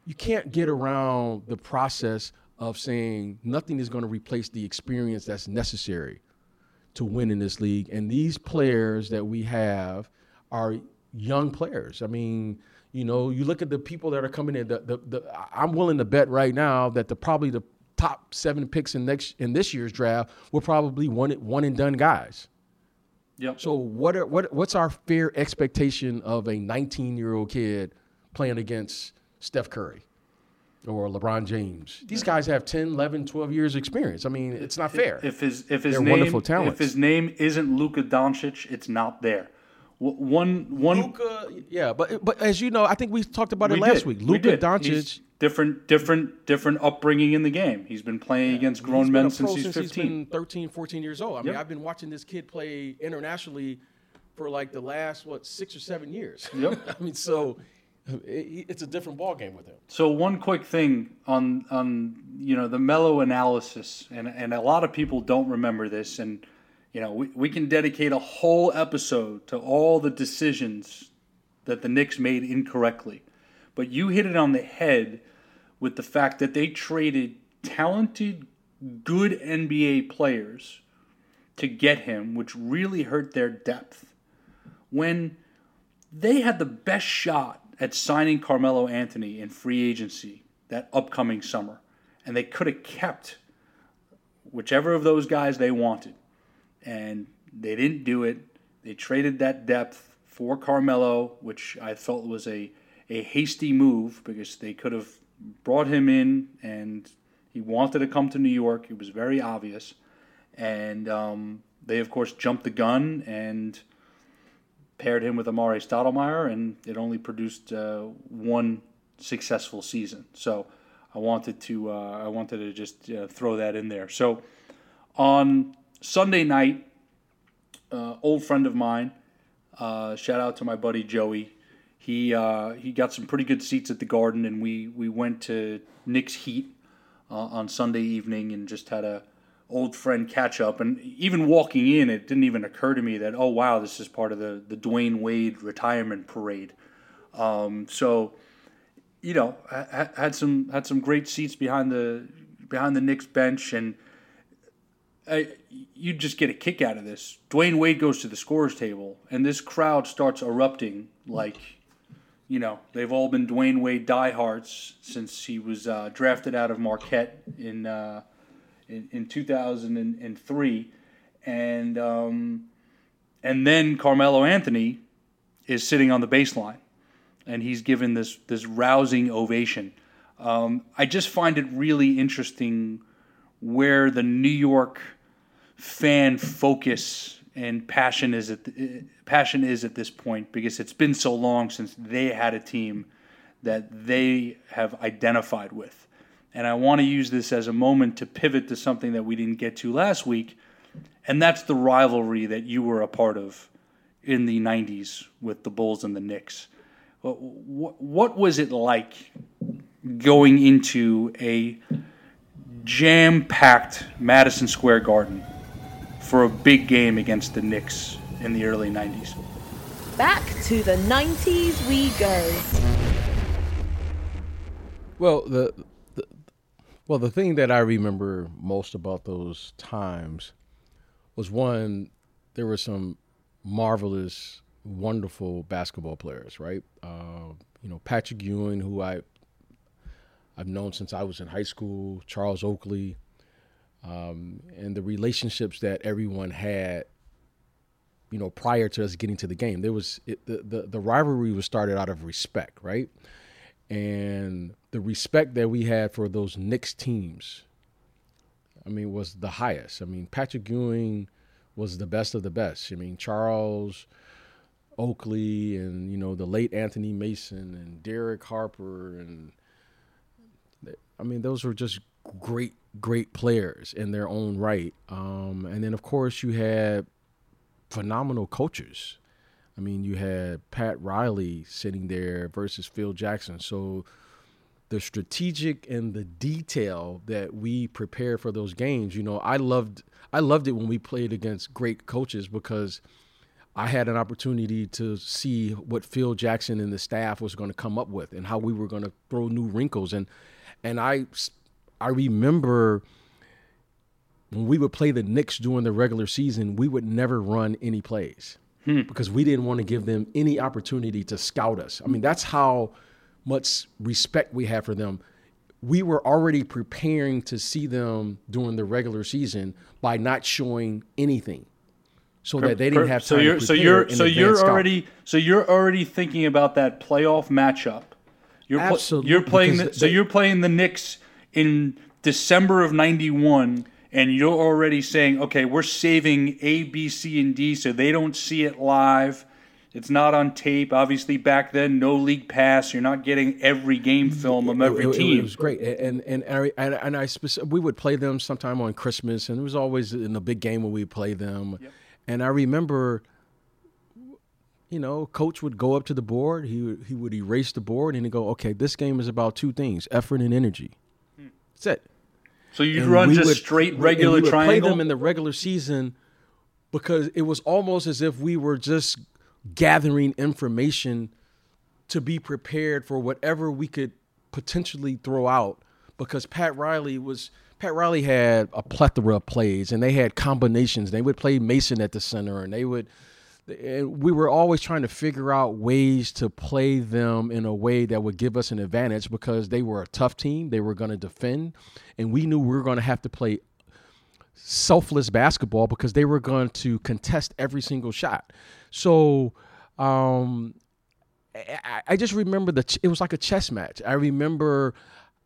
You can't get around the process of saying nothing is going to replace the experience that's necessary to win in this league. And these players that we have are young players. I mean, you know, you look at the people that are coming in. The, the, the, I'm willing to bet right now that the probably the top seven picks in next in this year's draft were probably one one and done guys. Yep. So what are what what's our fair expectation of a 19 year old kid playing against Steph Curry? or LeBron James. These guys have 10, 11, 12 years experience. I mean, it's not fair. If his if his They're name wonderful talents. if his name isn't Luka Doncic, it's not there. One one Luka, yeah, but but as you know, I think we talked about it last did. week. Luka Doncic, He's different different different upbringing in the game. He's been playing yeah. against grown men since he's 15. He's been 13, 14 years old. I yep. mean, I've been watching this kid play internationally for like the last what six or seven years. Yep. I mean, so it's a different ball game with him. So one quick thing on on you know the Melo analysis, and and a lot of people don't remember this, and you know, we, we can dedicate a whole episode to all the decisions that the Knicks made incorrectly. But you hit it on the head with the fact that they traded talented, good NBA players to get him, which really hurt their depth. When they had the best shot at signing Carmelo Anthony in free agency that upcoming summer, and they could have kept whichever of those guys they wanted. And they didn't do it. They traded that depth for Carmelo, which I felt was a, a hasty move because they could have brought him in and he wanted to come to New York. It was very obvious. And um, they, of course, jumped the gun and paired him with Amar'e Stoudemire, and it only produced uh, one successful season. So I wanted to uh, I wanted to just uh, throw that in there. So on Sunday night, uh, old friend of mine, uh, shout out to my buddy Joey. He uh, he got some pretty good seats at the Garden, and we we went to Knicks Heat on Sunday evening and just had a old friend catch up. And even walking in, it didn't even occur to me that, oh, wow, this is part of the, the Dwyane Wade retirement parade. Um, so, you know, had some had some great seats behind the behind the Knicks bench, and I, you just get a kick out of this. Dwyane Wade goes to the scores table, and this crowd starts erupting like, you know, they've all been Dwyane Wade diehards since he was uh, drafted out of Marquette in uh, in, in 2003, and um, and then Carmelo Anthony is sitting on the baseline, and he's given this this rousing ovation. Um, I just find it really interesting where the New York fan focus and passion is at the, passion is at this point because it's been so long since they had a team that they have identified with. And I want to use this as a moment to pivot to something that we didn't get to last week, and that's the rivalry that you were a part of in the 90s with the Bulls and the Knicks. What, what was it like going into a jam packed Madison Square Garden for a big game against the Knicks in the early 90s? Back to the 90s we go. Well, the well, the thing that I remember most about those times was one, there were some marvelous, wonderful basketball players, right? Uh, you know, Patrick Ewing, who I I've known since I was in high school, Charles Oakley, um, and the relationships that everyone had, you know, prior to us getting to the game. There was it, the, the the rivalry was started out of respect, right? and the respect that we had for those Knicks teams, I mean, was the highest. I mean, Patrick Ewing was the best of the best. I mean, Charles Oakley and you know the late Anthony Mason and Derek Harper and I mean those were just great great players in their own right. Um, and then of course you had phenomenal coaches. I mean, you had Pat Riley sitting there versus Phil Jackson. So the strategic and the detail that we prepare for those games, you know, I loved I loved it when we played against great coaches because I had an opportunity to see what Phil Jackson and the staff was going to come up with and how we were going to throw new wrinkles and and I I remember when we would play the Knicks during the regular season, we would never run any plays hmm. because we didn't want to give them any opportunity to scout us. I mean, that's how much respect we have for them. We were already preparing to see them during the regular season by not showing anything, so that they didn't have time. So you're so you're so you're already so you're already thinking about that playoff matchup. You're Absolutely, you're playing the, so you're playing the Knicks in December of '91 and you're already saying, okay, we're saving A, B, C, and D so they don't see it live. It's not on tape. Obviously, back then, no league pass. You're not getting every game film of every team. It, was great, and and and I, and I we would play them sometime on Christmas, and it was always in a big game when we play them. Yep. And I remember, you know, coach would go up to the board. He he would erase the board, and he'd go, "Okay, this game is about two things: effort and energy. That's it." So you'd and run just would, straight regular we would triangle. Play them in the regular season because it was almost as if we were just gathering information to be prepared for whatever we could potentially throw out. Because Pat Riley was Pat Riley had a plethora of plays and they had combinations. They would play Mason at the center and they would we were always trying to figure out ways to play them in a way that would give us an advantage because they were a tough team. They were going to defend, and we knew we were going to have to play selfless basketball because they were going to contest every single shot. So um, I, I, just remember the ch- it was like a chess match. I remember,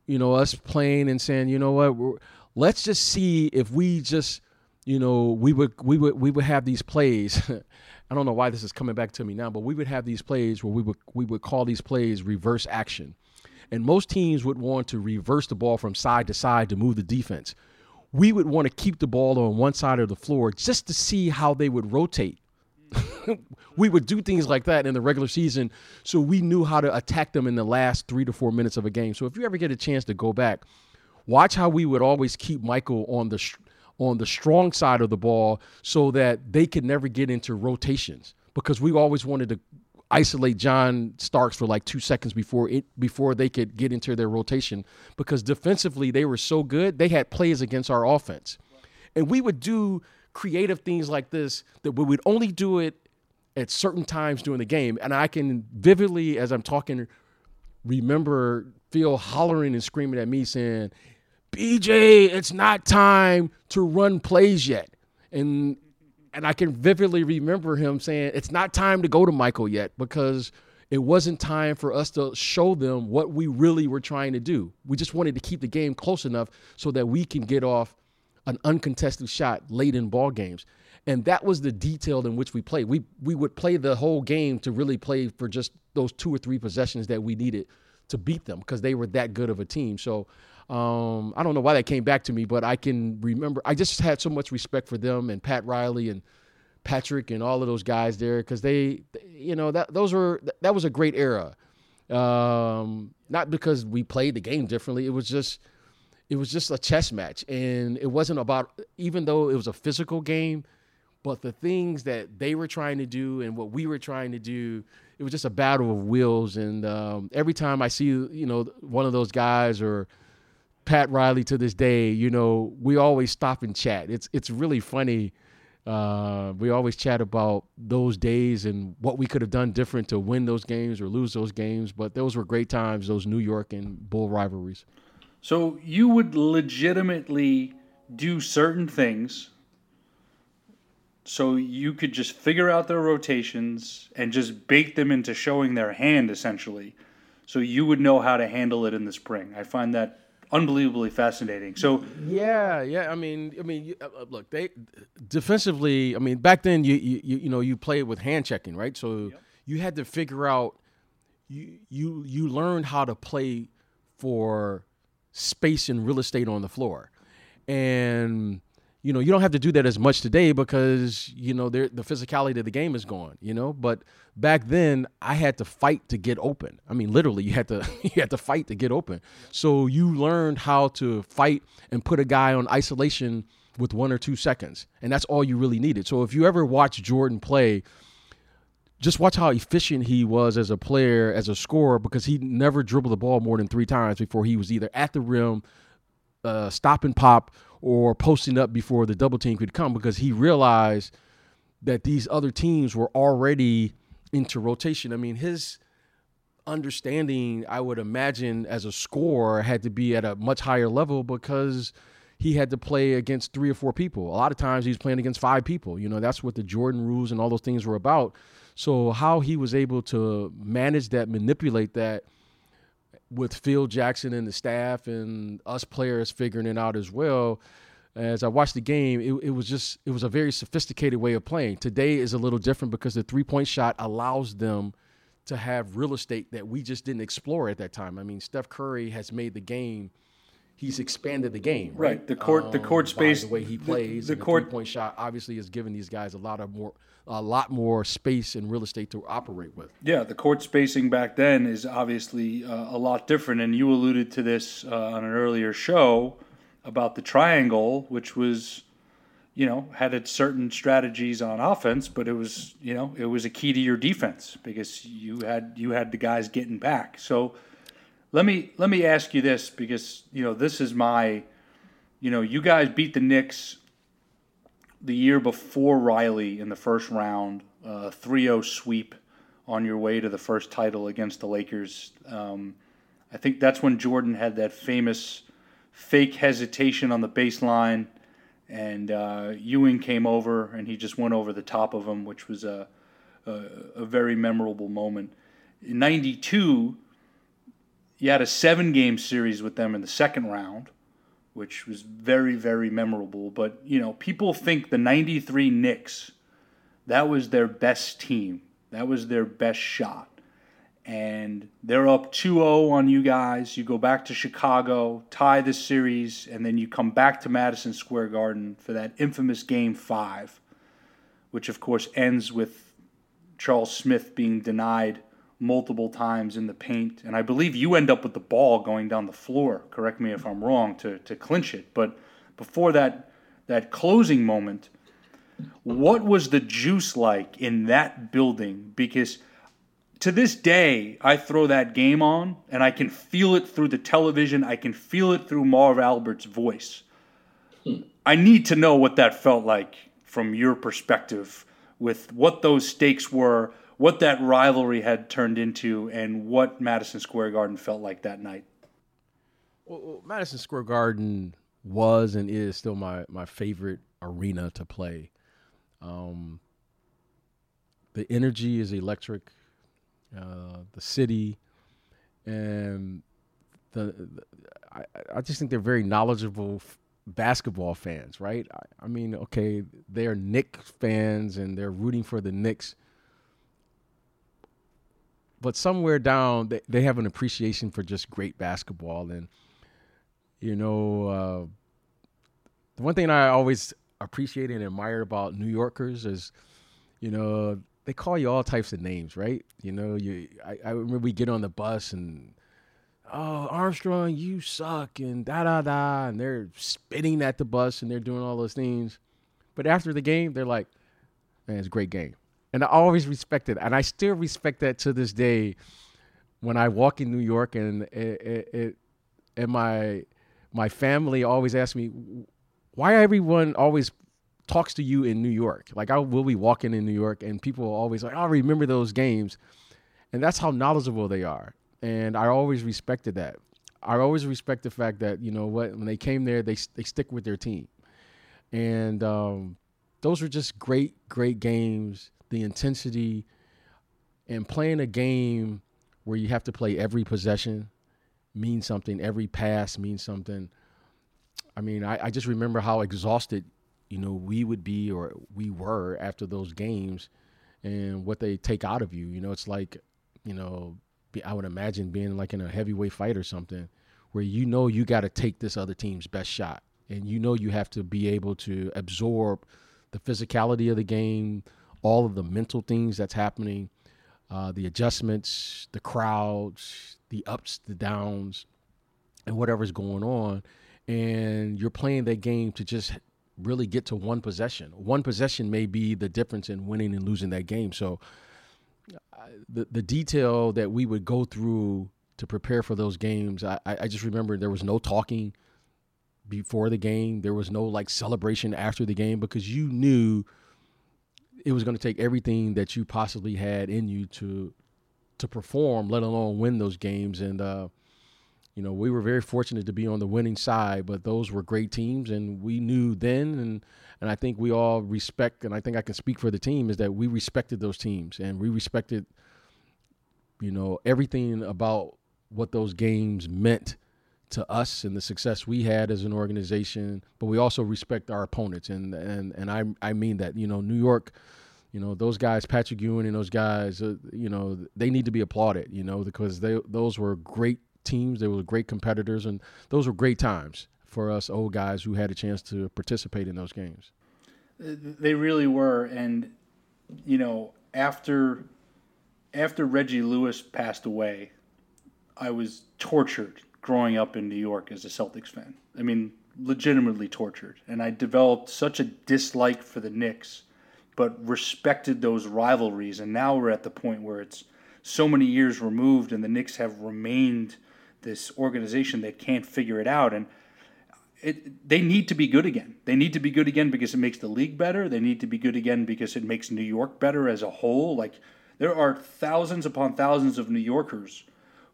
you know, us playing and saying, you know what, let's just see if we just, you know, we would we would we would have these plays. I don't know why this is coming back to me now, but we would have these plays where we would we would call these plays reverse action. And most teams would want to reverse the ball from side to side to move the defense. We would want to keep the ball on one side of the floor just to see how they would rotate. we would do things like that in the regular season so we knew how to attack them in the last three to four minutes of a game. So if you ever get a chance to go back, watch how we would always keep Michael on the on the strong side of the ball so that they could never get into rotations. Because we always wanted to isolate John Starks for like two seconds before it before they could get into their rotation. Because defensively they were so good they had plays against our offense, and we would do creative things like this that we would only do it at certain times during the game, and I can vividly as I'm talking remember Phil hollering and screaming at me saying, "BJ, it's not time to run plays yet." And and I can vividly remember him saying, "It's not time to go to Michael yet because it wasn't time for us to show them what we really were trying to do. We just wanted to keep the game close enough so that we can get off an uncontested shot late in ball games." And that was the detail in which we played. We we would play the whole game to really play for just those two or three possessions that we needed to beat them because they were that good of a team. So um, I don't know why that came back to me, but I can remember. I just had so much respect for them and Pat Riley and Patrick and all of those guys there because they, you know, that those were that was a great era. Um, not because we played the game differently. It was just it was just a chess match, and it wasn't about even though it was a physical game, but the things that they were trying to do and what we were trying to do. It was just a battle of wills, and um, every time I see, you know, one of those guys or Pat Riley to this day, you know, we always stop and chat. It's it's really funny. Uh, we always chat about those days and what we could have done different to win those games or lose those games. But those were great times, those New York and Bull rivalries. So you would legitimately do certain things so you could just figure out their rotations and just bake them into showing their hand essentially so you would know how to handle it in the spring i find that unbelievably fascinating. So yeah, yeah. I mean, I mean, uh, uh, look, they defensively. I mean, back then you you you know you played with hand checking, right? So yep. you had to figure out you you you learned how to play for space and real estate on the floor, and you know you don't have to do that as much today because you know the physicality of the game is gone you know? But back then i had to fight to get open. I mean literally you had to you had to fight to get open. So you learned how to fight and put a guy on isolation with one or two seconds and that's all you really needed. So if you ever watch jordan play just watch how efficient he was as a player as a scorer because he never dribbled the ball more than three times before he was either at the rim uh, stop and pop or posting up before the double team could come because he realized that these other teams were already into rotation. I mean, his understanding, I would imagine, as a scorer had to be at a much higher level because he had to play against three or four people. A lot of times he's playing against five people. You know, that's what the Jordan rules and all those things were about. So how he was able to manage that, manipulate that with Phil Jackson and the staff and us players figuring it out as well. As I watched the game, it, it was just it was a very sophisticated way of playing. Today is a little different because the three point shot allows them to have real estate that we just didn't explore at that time. I mean, Steph Curry has made the game. He's expanded the game, right? right. The court, um, the court space, the way he plays, the, the, the court point shot obviously has given these guys a lot of more a lot more space and real estate to operate with. Yeah, the court spacing back then is obviously uh, a lot different, and you alluded to this uh, on an earlier show about the triangle, which was, you know, had its certain strategies on offense, but it was, you know, it was a key to your defense because you had you had the guys getting back. So let me let me ask you this because you know this is my, you know, you guys beat the Knicks the year before Riley in the first round, uh, 3 0 sweep on your way to the first title against the Lakers. Um, I think that's when Jordan had that famous fake hesitation on the baseline and uh, Ewing came over and he just went over the top of him, which was a a, a very memorable moment. In '92, you had a seven game series with them in the second round, which was very very memorable. But you know, people think the '93 Knicks that was their best team. That was their best shot. And they're up 2 0 on you guys. You go back to Chicago, tie the series, and then you come back to Madison Square Garden for that infamous game five, which of course ends with Charles Smith being denied multiple times in the paint. And I believe you end up with the ball going down the floor, correct me if I'm wrong, to, to clinch it. But before that, that closing moment, what was the juice like in that building? Because to this day, I throw that game on and I can feel it through the television. I can feel it through Marv Albert's voice. Hmm. I need to know what that felt like from your perspective with what those stakes were, what that rivalry had turned into, and what Madison Square Garden felt like that night. Well, Madison Square Garden was and is still my, my favorite arena to play. Um, the energy is electric. Uh, the city and the, the I, I, just think they're very knowledgeable f- basketball fans, right? I, I, mean, okay, they're Knicks fans and they're rooting for the Knicks, but somewhere down they, they have an appreciation for just great basketball and you know uh, the one thing I always appreciate and admire about New Yorkers is, you know, they call you all types of names, right? You know, you I, I remember we get on the bus and oh Armstrong, you suck and da da da, and they're spitting at the bus and they're doing all those things. But after the game, they're like, man, it's a great game. And I always respect it. And I still respect that to this day when I walk in New York and it, it, it and my my family always asks me why everyone always talks to you in New York. Like I will be walking in New York and people are always like, I remember those games. And that's how knowledgeable they are. And I always respected that. I always respect the fact that, you know what, when they came there, they, they stick with their team. And um, those were just great, great games. The intensity and playing a game where you have to play every possession means something, every pass means something I mean, I, I just remember how exhausted, you know, we would be or we were after those games and what they take out of you. You know, it's like, you know, I would imagine being like in a heavyweight fight or something where you know you got to take this other team's best shot and you know you have to be able to absorb the physicality of the game, all of the mental things that's happening, uh, the adjustments, the crowds, the ups, the downs, and whatever's going on and you're playing that game to just really get to one possession. One possession may be the difference in winning and losing that game. So uh, the the detail that we would go through to prepare for those games, I, I just remember there was no talking before the game. There was no like celebration after the game because you knew it was going to take everything that you possibly had in you to to perform, let alone win those games. And uh, you know, we were very fortunate to be on the winning side, but those were great teams, and we knew then, and and I think we all respect, and I think I can speak for the team is that we respected those teams, and we respected, you know, everything about what those games meant to us and the success we had as an organization, but we also respect our opponents, and and and I I mean that, you know, New York you know those guys patrick ewing and those guys uh, you know they need to be applauded you know because they those were great teams. They were great competitors, and those were great times for us old guys who had a chance to participate in those games. They really were, and you know, after after Reggie Lewis passed away, I was tortured growing up in New York as a Celtics fan. I mean, legitimately tortured, and I developed such a dislike for the Knicks, but respected those rivalries. And now we're at the point where it's so many years removed, and the Knicks have remained this organization that can't figure it out and it, they need to be good again. They need to be good again because it makes the league better. They need to be good again because it makes New York better as a whole. Like there are thousands upon thousands of New Yorkers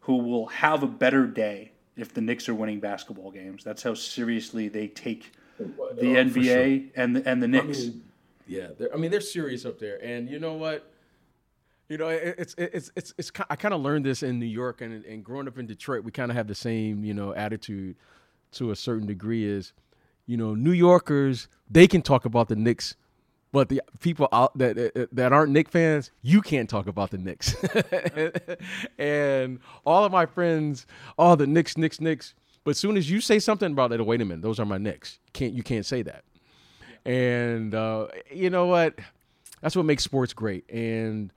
who will have a better day if the Knicks are winning basketball games. That's how seriously they take the Oh, NBA sure. and the, and the I Knicks. mean, yeah, they're, I mean they're serious up there, and you know what? You know, it, it's it's it's it's. I kind of learned this in New York, and and growing up in Detroit, we kind of have the same you know attitude to a certain degree. Is you know New Yorkers they can talk about the Knicks, but the people out that that- aren't Knick fans, you can't talk about the Knicks. and all of my friends, all the Knicks, Knicks, Knicks. But as soon as you say something about it, wait a minute, those are my Knicks. Can't you can't say that. And uh, you know what? That's what makes sports great. And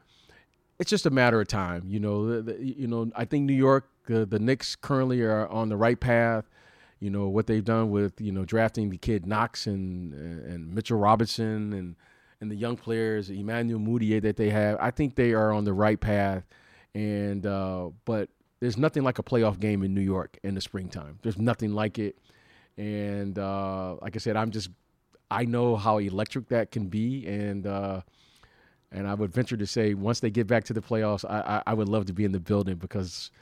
it's just a matter of time. You know, the, the, you know. I think New York, the Knicks currently are on the right path. You know what they've done with you know drafting the kid Knox and and Mitchell Robinson and and the young players Emmanuel Mudiay that they have. I think they are on the right path. And uh, but there's nothing like a playoff game in New York in the springtime. There's nothing like it. And uh, like I said, I'm just I know how electric that can be, and uh, and I would venture to say once they get back to the playoffs, I, I, I would love to be in the building because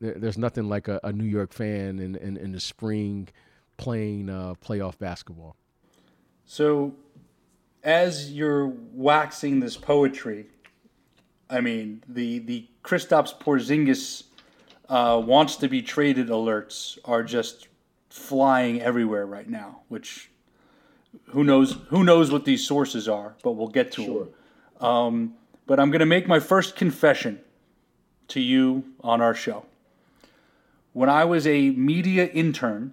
there, there's nothing like a, a New York fan in, in, in the spring playing uh, playoff basketball. So, as you're waxing this poetry, I mean the the Kristaps Porzingis uh, wants to be traded alerts are just flying everywhere right now. Which who knows who knows what these sources are, but we'll get to them. Um, but I'm going to make my first confession to you on our show. When I was a media intern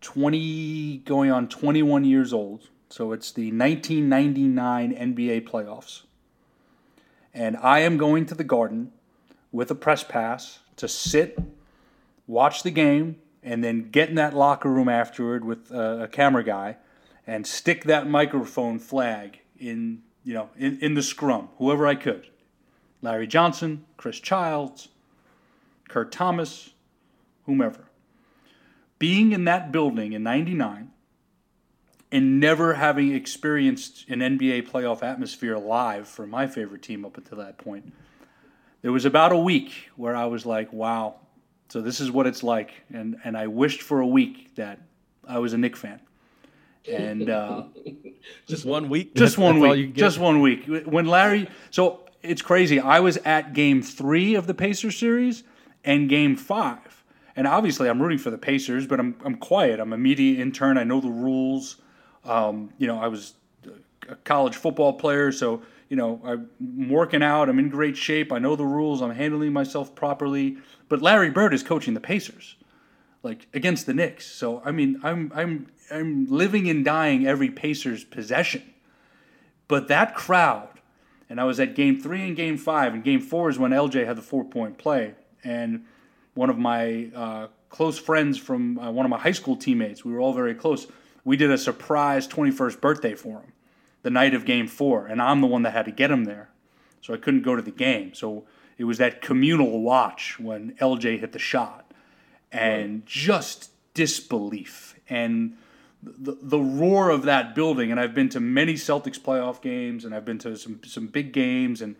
20 going on 21 years old. So it's the 1999 NBA playoffs. And I am going to the garden with a press pass to sit, watch the game, and then get in that locker room afterward with a, camera guy and stick that microphone flag in, you know, in, in the scrum, whoever I could. Larry Johnson, Chris Childs, Kurt Thomas, whomever being in that building in 99 and never having experienced an NBA playoff atmosphere live for my favorite team up until that point, there was about a week where I was like, wow, so this is what it's like. And, and I wished for a week that I was a Knick fan. And uh, Just one week. just one That's all you week. Just one week. When Larry, so it's crazy. I was at game three of the Pacers series and game five. And obviously, I'm rooting for the Pacers, but I'm, I'm quiet. I'm a media intern. I know the rules. Um, you know, I was a college football player, so, you know, I'm working out. I'm in great shape. I know the rules. I'm handling myself properly. But Larry Bird is coaching the Pacers like against the Knicks. So I mean, I'm I'm I'm living and dying every Pacers possession. But that crowd, and I was at Game Three and Game Five, and Game Four is when LJ had the four point play, and one of my uh, close friends from uh, one of my high school teammates, we were all very close. We did a surprise 21st birthday for him the night of Game Four, and I'm the one that had to get him there, so I couldn't go to the game. So it was that communal watch when LJ hit the shot and just disbelief and the, the roar of that building. And I've been to many Celtics playoff games, and I've been to some some big games, and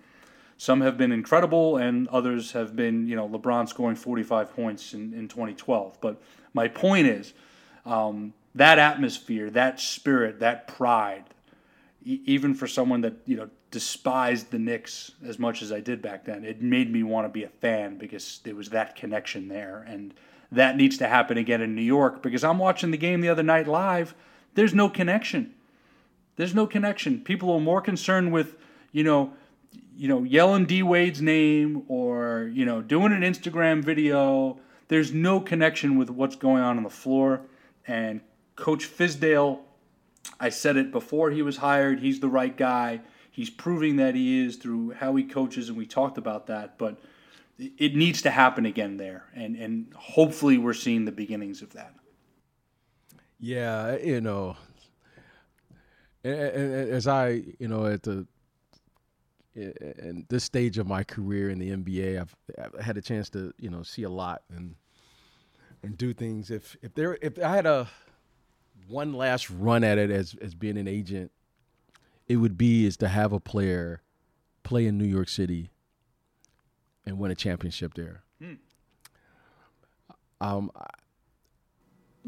some have been incredible, and others have been you know LeBron scoring 45 points in, in 2012. But my point is um, that atmosphere, that spirit, that pride, e- even for someone that you know despised the Knicks as much as I did back then, it made me want to be a fan because there was that connection there, and that needs to happen again in New York because I'm watching the game the other night live. There's no connection. There's no connection. People are more concerned with you know, you know, yelling D Wade's name or you know doing an Instagram video. There's no connection with what's going on on the floor, and Coach Fizdale I said it before he was hired. He's the right guy. He's proving that he is through how he coaches, and we talked about that. But it needs to happen again there, and and hopefully we're seeing the beginnings of that. Yeah, you know, as I, you know, at the in this stage of my career in the NBA, I've, I've had a chance to, you know, see a lot and and do things. If if there if I had a one last run at it as as being an agent, it would be is to have a player play in New York City and win a championship there. Um,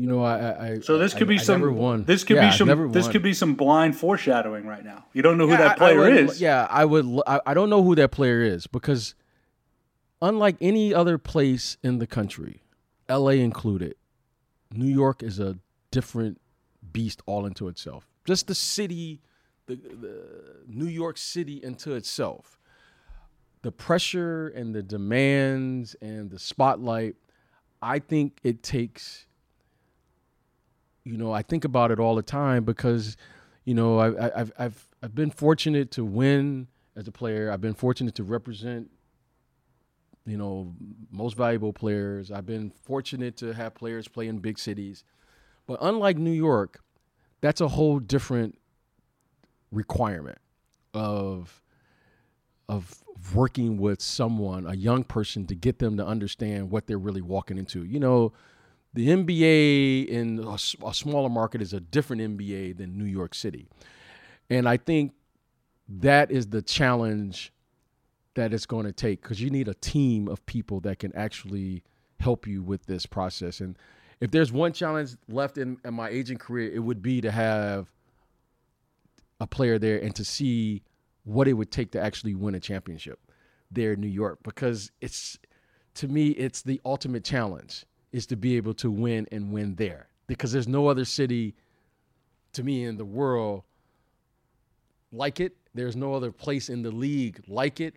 you know, I, I so this could I, be I some. This could Yeah, be some. This could be some blind foreshadowing right now. You don't know who Yeah, that player would- is. Yeah, I would. I don't know who that player is because, unlike any other place in the country, L.A. included, New York is a different beast all into itself. Just the city, the, the New York City into itself, the pressure and the demands and the spotlight. I think it takes you know, I think about it all the time because, you know, I, I've I've I've been fortunate to win as a player. I've been fortunate to represent, you know, most valuable players. I've been fortunate to have players play in big cities, but unlike New York, that's a whole different requirement of of working with someone, a young person, to get them to understand what they're really walking into. You know, the NBA in a smaller market is a different NBA than New York City. And I think that is the challenge that it's going to take because you need a team of people that can actually help you with this process. And if there's one challenge left in, in my agent career, it would be to have a player there and to see what it would take to actually win a championship there in New York because it's to me it's the ultimate challenge is to be able to win and win there because there's no other city to me in the world like it there's no other place in the league like it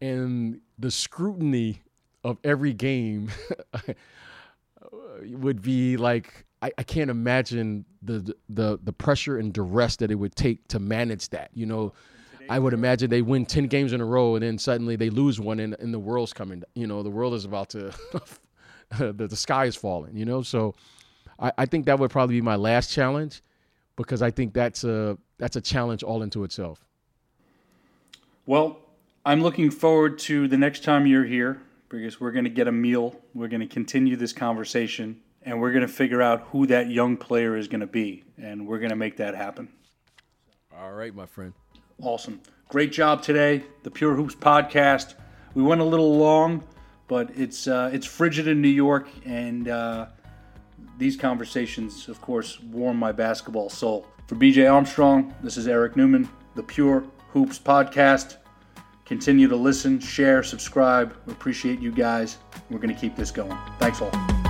and the scrutiny of every game would be like I, I can't imagine the the the pressure and duress that it would take to manage that. You know, I would imagine they win ten games in a row and then suddenly they lose one and, and the world's coming. You know, the world is about to the, the sky is falling. You know, so I, I think that would probably be my last challenge because I think that's a that's a challenge all into itself. Well, I'm looking forward to the next time you're here because we're going to get a meal. We're going to continue this conversation and we're going to figure out who that young player is going to be. And we're going to make that happen. All right, my friend. Awesome. Great job today. The Pure Hoops podcast. We went a little long, but it's uh, it's frigid in New York, and uh, these conversations, of course, warm my basketball soul. For BJ Armstrong, this is Eric Newman, the Pure Hoops podcast. Continue to listen, share, subscribe. We appreciate you guys. We're going to keep this going. Thanks all.